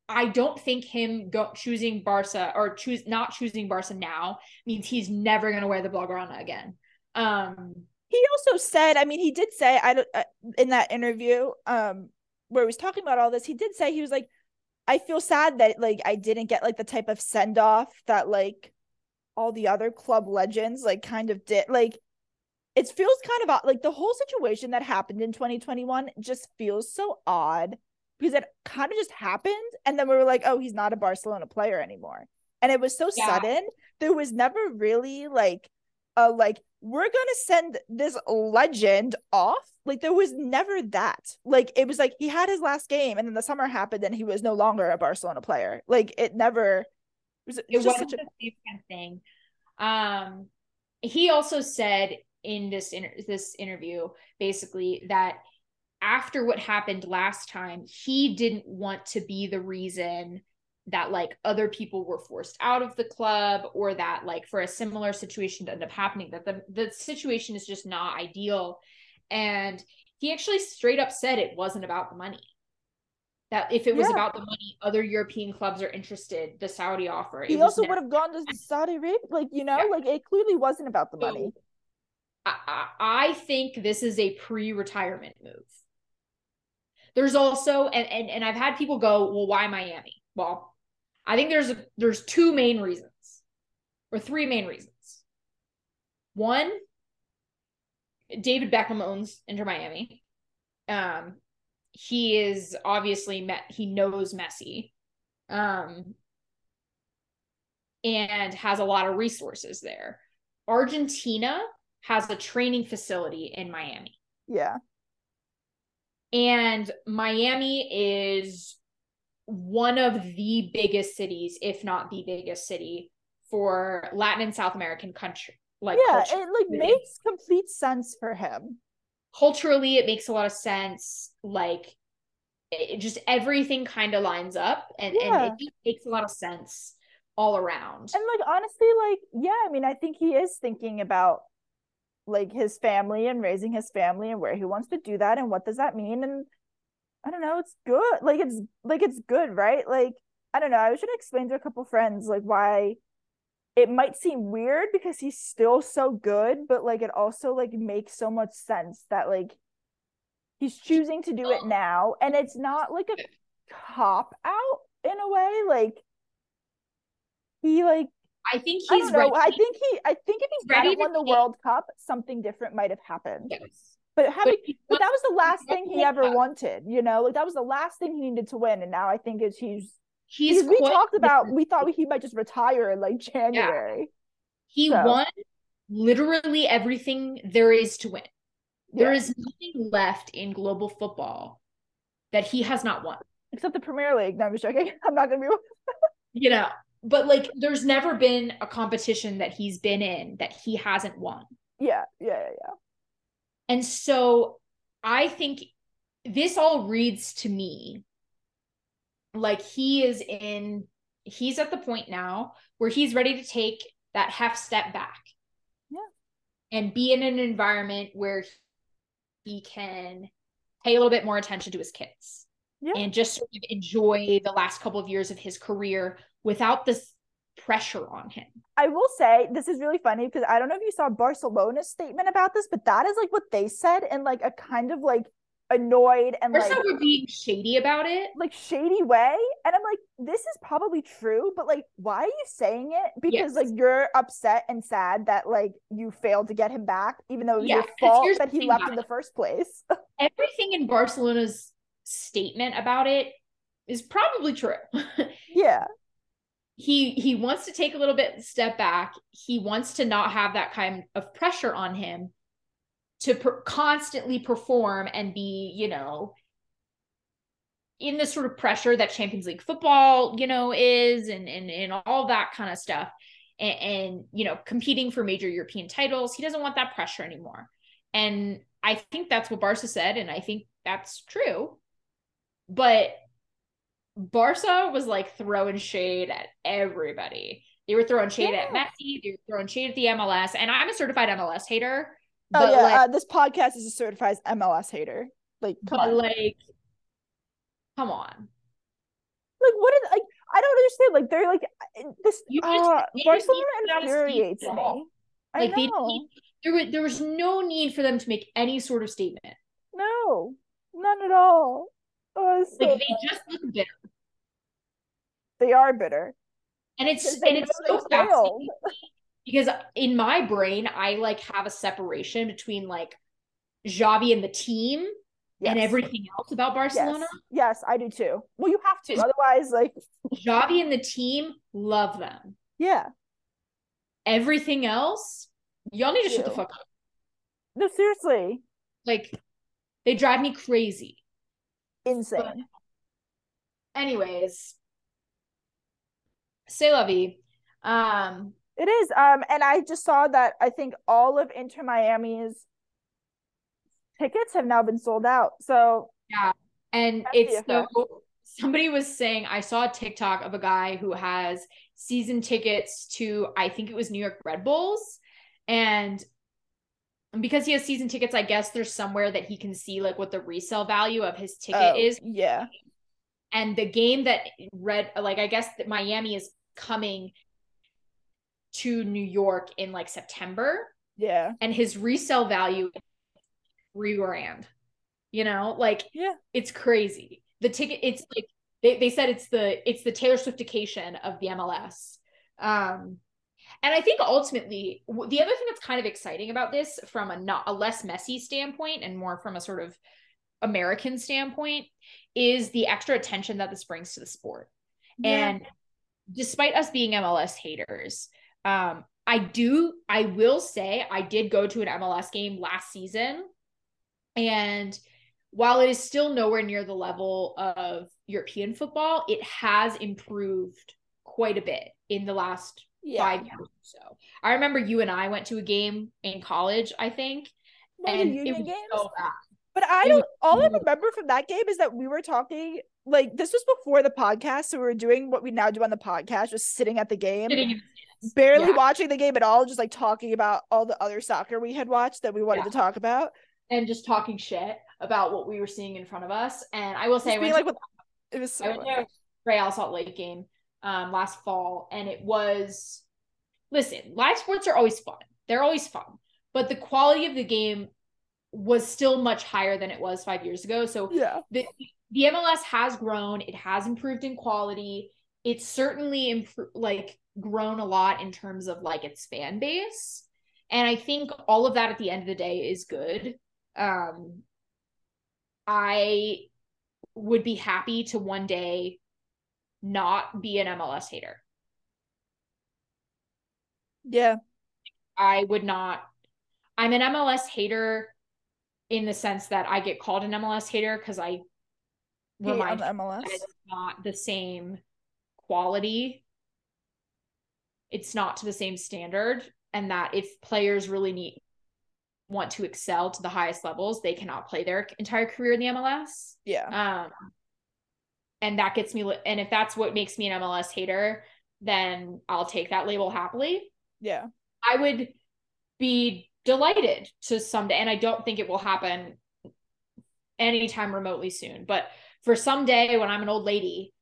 I don't think him go, choosing Barca or choose not choosing Barca now means he's never going to wear the blaugrana again. Um, he also said, I mean, he did say, I don't uh, in that interview, um, where he was talking about all this, he did say he was like, I feel sad that like I didn't get like the type of send off that like all the other club legends like kind of did. Like it feels kind of like the whole situation that happened in 2021 just feels so odd because it kind of just happened and then we were like oh he's not a barcelona player anymore. And it was so yeah. sudden. There was never really like a like we're gonna send this legend off. Like there was never that. Like it was like he had his last game and then the summer happened and he was no longer a barcelona player. Like it never it was, it was just such a kind of thing. Um he also said in this inter- this interview basically that after what happened last time he didn't want to be the reason that like other people were forced out of the club or that like for a similar situation to end up happening that the, the situation is just not ideal and he actually straight up said it wasn't about the money. That if it was Yeah. about the money, other European clubs are interested. The Saudi offer. He also never- would have gone to Saudi Arabia. Like, you know, Yeah. like it clearly wasn't about the money. I, think this is a pre-retirement move. There's also and, and and I've had people go, well, why Miami? Well, I think there's a, there's two main reasons, or three main reasons. One, David Beckham owns Inter Miami. Um, he is obviously met. He knows Messi, um, and has a lot of resources there. Argentina has a training facility in Miami. Yeah. And Miami is one of the biggest cities, if not the biggest city, for Latin and South American country. Like yeah, culture. it like makes complete sense for him. culturally, it makes a lot of sense. Like it, just everything kind of lines up, and Yeah. and it just makes a lot of sense all around. And like honestly, like, yeah, I mean, I think he is thinking about like his family and raising his family and where he wants to do that and what does that mean. And I don't know, it's good. Like it's like it's good, right? Like, I don't know. I should explain to a couple friends like why it might seem weird because he's still so good, but like it also like makes so much sense that like he's choosing to do it oh. now and it's not like a cop out in a way. Like he like I think he's don't know. I think he. I think if he ready to won the take- World Cup, something different might have happened. Yes. But having, he but that was the last thing he ever Cup. wanted. You know, like that was the last thing he needed to win. And now I think is he's. he's Because we talked about, we thought he might just retire in like January. he so. won literally everything there is to win. There Yeah. is nothing left in global football that he has not won. Except the Premier League. No, I'm just joking. I'm not gonna be. You know, but like there's never been a competition that he's been in that he hasn't won. Yeah, yeah, yeah, yeah. And so I think this all reads to me like he is in he's at the point now where he's ready to take that half step back. Yeah. And be in an environment where he can pay a little bit more attention to his kids. Yeah. And just sort of enjoy the last couple of years of his career without this pressure on him. I will say this is really funny because I don't know if you saw Barcelona's statement about this, but that is like what they said in like a kind of like annoyed and First like we're being shady about it. like shady way and i'm like this is probably true but like why are you saying it because Yes. like you're upset and sad that like you failed to get him back even though it was Yeah, your fault that he left in the first place everything in Barcelona's statement about it is probably true. yeah he he wants to take a little bit step back. He wants to not have that kind of pressure on him to per- constantly perform and be, you know, in the sort of pressure that Champions League football, you know, is and and and all that kind of stuff. And, and you know, competing for major European titles. He doesn't want that pressure anymore. And I think that's what Barca said, and I think that's true. But Barca was like throwing shade at everybody. They were throwing shade at Yeah. Messi. They were throwing shade at the MLS, and I'm a certified MLS hater. oh yeah like, uh, this podcast is a certified mls hater like come but on like, come on. like what is like i don't understand like they're like uh, this You just- uh barcelona need to put out a infuriates me i Like know need, there was there was no need for them to make any sort of statement. no none at all oh, so Like they just look bitter, they are bitter and it's and it's so fascinating because in my brain I like have a separation between like Xavi and the team and everything else about Barcelona. Yes. yes, I do too. Well, you have to. Otherwise, like, Xavi and the team love them. yeah. Everything else, y'all need to shut the fuck up. No, seriously. Like they drive me crazy. Insane. Anyways, say lovey. Um, It is. Um, and I just saw that I think all of Inter Miami's tickets have now been sold out. So yeah, and it's so somebody was saying I saw a TikTok of a guy who has season tickets to I think it was New York Red Bulls and And because he has season tickets, I guess there's somewhere that he can see like what the resale value of his ticket Oh, is. Yeah. And the game that red like I guess that Miami is coming to New York in like September Yeah. and his resale value is three grand. You know, like Yeah. it's crazy. The ticket, it's like they, they said it's the it's the Taylor Swiftification of the MLS. Um, and I think ultimately the other thing that's kind of exciting about this from a not a less messy standpoint and more from a sort of American standpoint is the extra attention that this brings to the sport. Yeah. And despite us being MLS haters, um, I do, I will say, I did go to an MLS game last season. And while it is still nowhere near the level of European football, it has improved quite a bit in the last yeah. five years or so. I remember you and I went to a game in college, I think, One and it was games. so bad. But I It don't. All I remember from that game is that we were talking. Like this was before the podcast, so we were doing what we now do on the podcast, just sitting at the game, Sitting in the barely Yeah. watching the game at all, just like talking about all the other soccer we had watched that we wanted Yeah. to talk about. and just talking shit about what we were seeing in front of us. And I will say, I went like, to- what? It was so. I went to a Real Salt Lake game um, last fall, and it was listen, live sports are always fun. They're always fun, but the quality of the game was still much higher than it was five years ago. So Yeah. the the MLS has grown. It has improved in quality. It's certainly improved, like grown a lot in terms of like its fan base, and I think all of that at the end of the day is good. Um, I would be happy to one day not be an MLS hater. Yeah. I would not. I'm an MLS hater in the sense that I get called an MLS hater because I remind MLS. it's not the same quality. It's not to the same standard, and that if players really need want to excel to the highest levels, they cannot play their entire career in the MLS. Yeah. Um, and that gets me, and if that's what makes me an MLS hater, then I'll take that label happily. Yeah. I would be delighted to someday, and I don't think it will happen anytime remotely soon, but for someday when I'm an old lady,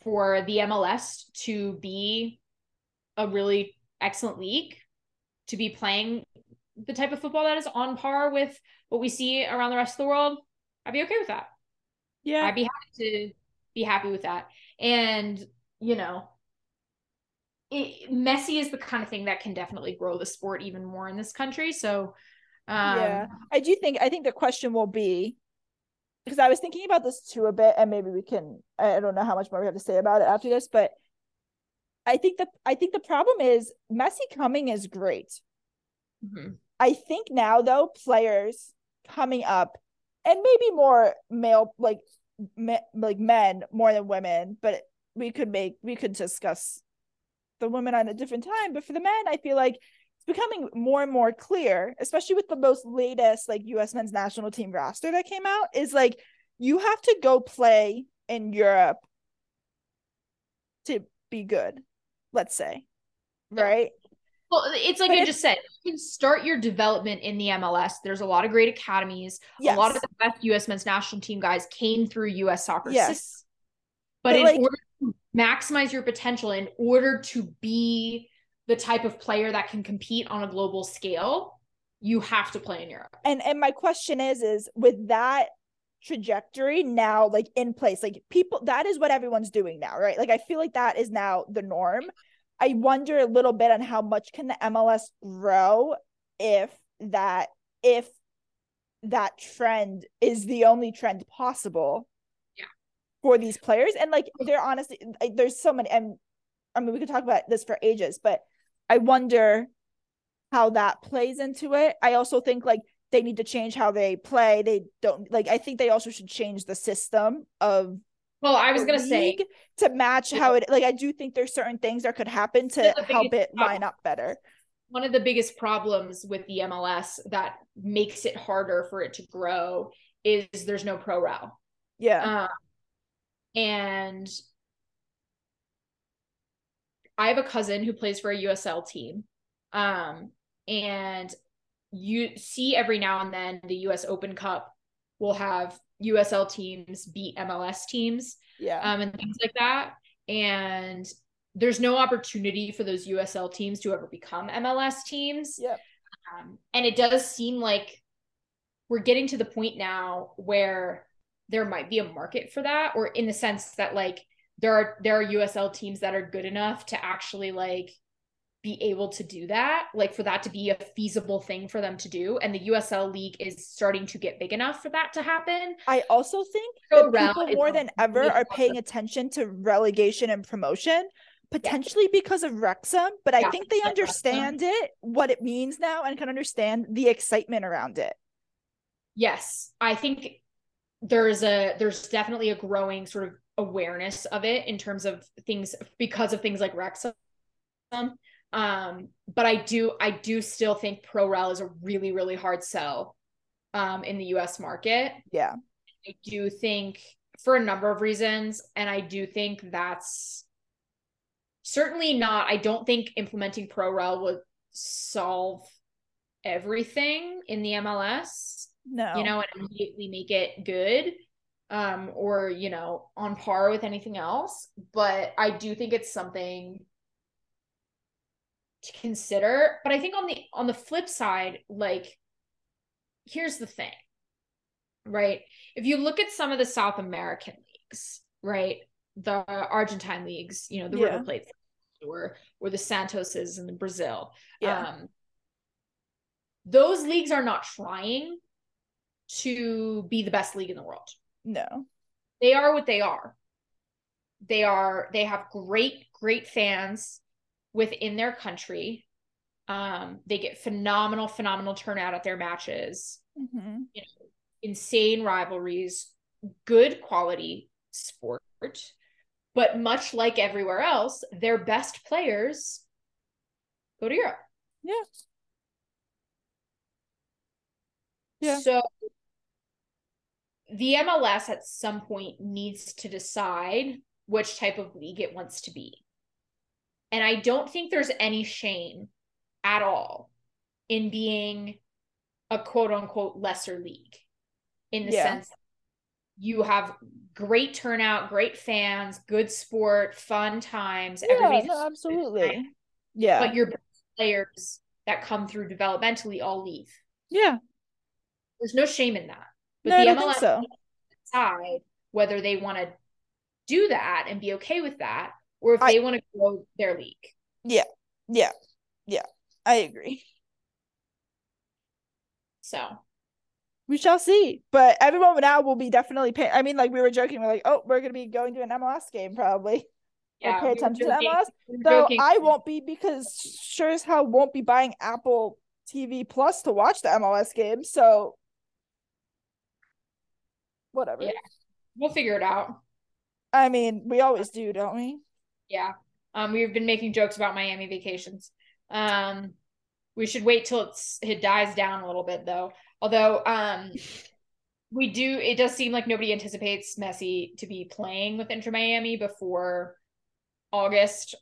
for the MLS to be a really excellent league, to be playing the type of football that is on par with what we see around the rest of the world, I'd be okay with that. Yeah. I'd be happy to be happy with that. And, you know, it, Messi is the kind of thing that can definitely grow the sport even more in this country. So, um, yeah. I do think I think the question will be because I was thinking about this too a bit, and maybe we can. I don't know how much more we have to say about it after this, but I think the I think the problem is Messi coming is great. mhm. I think now though players coming up and maybe more male like me, like men more than women, but we could make we could discuss the women on a different time. But for the men, I feel like it's becoming more and more clear, especially with the most latest like U.S. men's national team roster that came out, is like you have to go play in Europe to be good. Let's say, Yeah. right? Well, it's like But I just said, you can start your development in the MLS. There's a lot of great academies. Yes. A lot of the best U.S. men's national team guys came through U.S. soccer Yes. system. But, But, in like- order to maximize your potential, in order to be the type of player that can compete on a global scale, you have to play in Europe. and and my question is is with that trajectory now like in place like people that is what everyone's doing now right like i feel like that is now the norm i wonder a little bit on how much can the mls grow if that if that trend is the only trend possible Yeah. for these players and like they're honestly like, there's so many and i mean we could talk about this for ages but i wonder how that plays into it. I also think like they need to change how they play. They don't like I think they also should change the system of Well, I was gonna say to match how it like I do think there's certain things that could happen to help it line up better. one of the biggest problems with the MLS that makes it harder for it to grow is there's no pro row. Yeah. Um, and I have a cousin who plays for a USL team. Um, and you see every now and then the US Open Cup will have USL teams beat MLS teams. Yeah. Um, and things like that. And there's no opportunity for those USL teams to ever become MLS teams. Yep. Um, and it does seem like we're getting to the point now where there might be a market for that, or in the sense that like there are there are USL teams that are good enough to actually like be able to do that, like for that to be a feasible thing for them to do. And the USL league is starting to get big enough for that to happen. I also think Rel people more than ever really are paying awesome- attention to relegation and promotion, potentially because of Wrexham. But I think they understand it, what it means now, and can understand the excitement around it. yes i think there's a there's definitely a growing sort of awareness of it in terms of things because of things like Wrexham. Um, but I do I do still think ProRel is a really really hard sell um in the US market. Yeah. I do think for a number of reasons and I do think that's certainly not I don't think implementing ProRel would solve everything in the MLS No. you know, and immediately make it good um or you know on par with anything else but i do think it's something to consider but i think on the on the flip side like here's the thing right if you look at some of the south american leagues right the argentine leagues you know the Yeah. river plate or or the santoses in brazil Yeah. um those leagues are not trying to be the best league in the world. no. They are what they are. They are they have great great fans within their country. Um they get phenomenal phenomenal turnout at their matches. Mhm. You know, insane rivalries, good quality sport. But much like everywhere else, their best players go to Europe. Yeah. Yeah. So the MLS at some point needs to decide which type of league it wants to be. And I don't think there's any shame at all in being a quote unquote lesser league in the Yeah. sense you have great turnout, great fans, good sport, fun times, Yeah, everybody's no, absolutely. Yeah. but your players that come through developmentally all leave. yeah. There's no shame in that. But No, the MLS so. decide whether they want to do that and be okay with that, or if I- they want to grow their league. Yeah. Yeah. Yeah. I agree. So We shall see. But everyone now will be definitely pay I mean, like we were joking, we're like, oh, we're gonna be going to an MLS game probably. yeah, pay attention to MLS, Though. I won't be because sure as hell won't be buying Apple TV Plus to watch the MLS game. So whatever. Yeah. We'll figure it out. I mean, we always do, don't we? Yeah. Um, we've been making jokes about Miami vacations. Um, we should wait till it's it dies down a little bit though. Although, um, we do. It does seem like nobody anticipates Messi to be playing with Inter Miami before August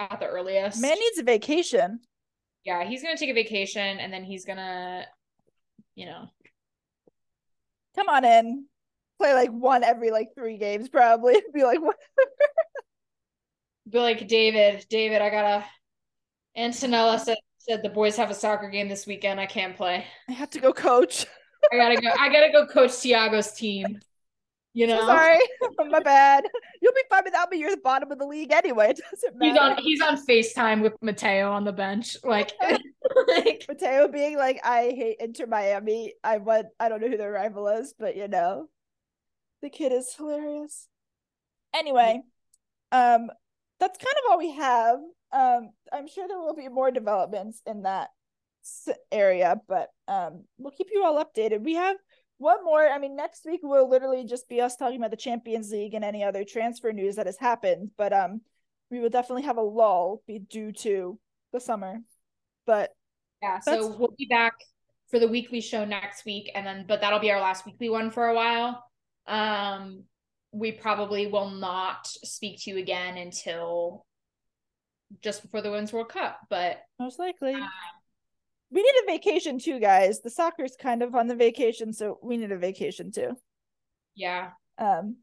at the earliest. Man needs a vacation. yeah, he's gonna take a vacation and then he's gonna, you know, Come on in. Play like one every like three games, probably. Be like, what? Be like David. David, I gotta. Antonella said said the boys have a soccer game this weekend. I can't play. I have to go coach. I gotta go. I gotta go coach Thiago's team. You know, So sorry. My bad. You'll be fine without me. You're the bottom of the league anyway. It doesn't matter. he's on. He's on Facetime with Mateo on the bench. Like, like Mateo being like, I hate Inter Miami. I want I don't know who their rival is, but you know. The kid is hilarious. Anyway, um that's kind of all we have. Um I'm sure there will be more developments in that area, but um we'll keep you all updated. We have one more. I mean, next week will literally just be us talking about the Champions League and any other transfer news that has happened, but um we will definitely have a lull be due to the summer. But yeah. So we'll be back for the weekly show next week, and then but that'll be our last weekly one for a while. Um, we probably will not speak to you again until just before the Women's World Cup, but most likely. we need a vacation too, guys. The soccer's kind of on the vacation, so we need a vacation too. Yeah. Um.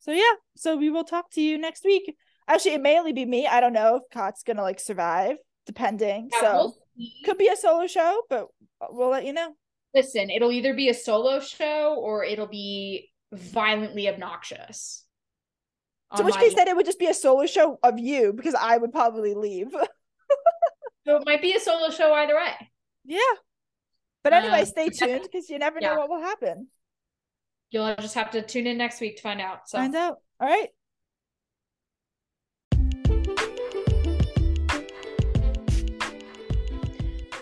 So yeah, so we will talk to you next week. Actually, it may only be me. I don't know if Kot's gonna like survive, depending. Yeah, so we'll could be a solo show, but we'll let you know. listen, it'll either be a solo show or it'll be violently obnoxious. So on which case behalf. then it would just be a solo show of you because I would probably leave. So it might be a solo show either way. yeah. But anyway, Um, stay tuned because you never know what will happen. You'll just have to tune in next week to find out. So Find out. All right.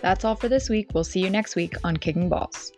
That's all for this week. We'll see you next week on Kicking Balls.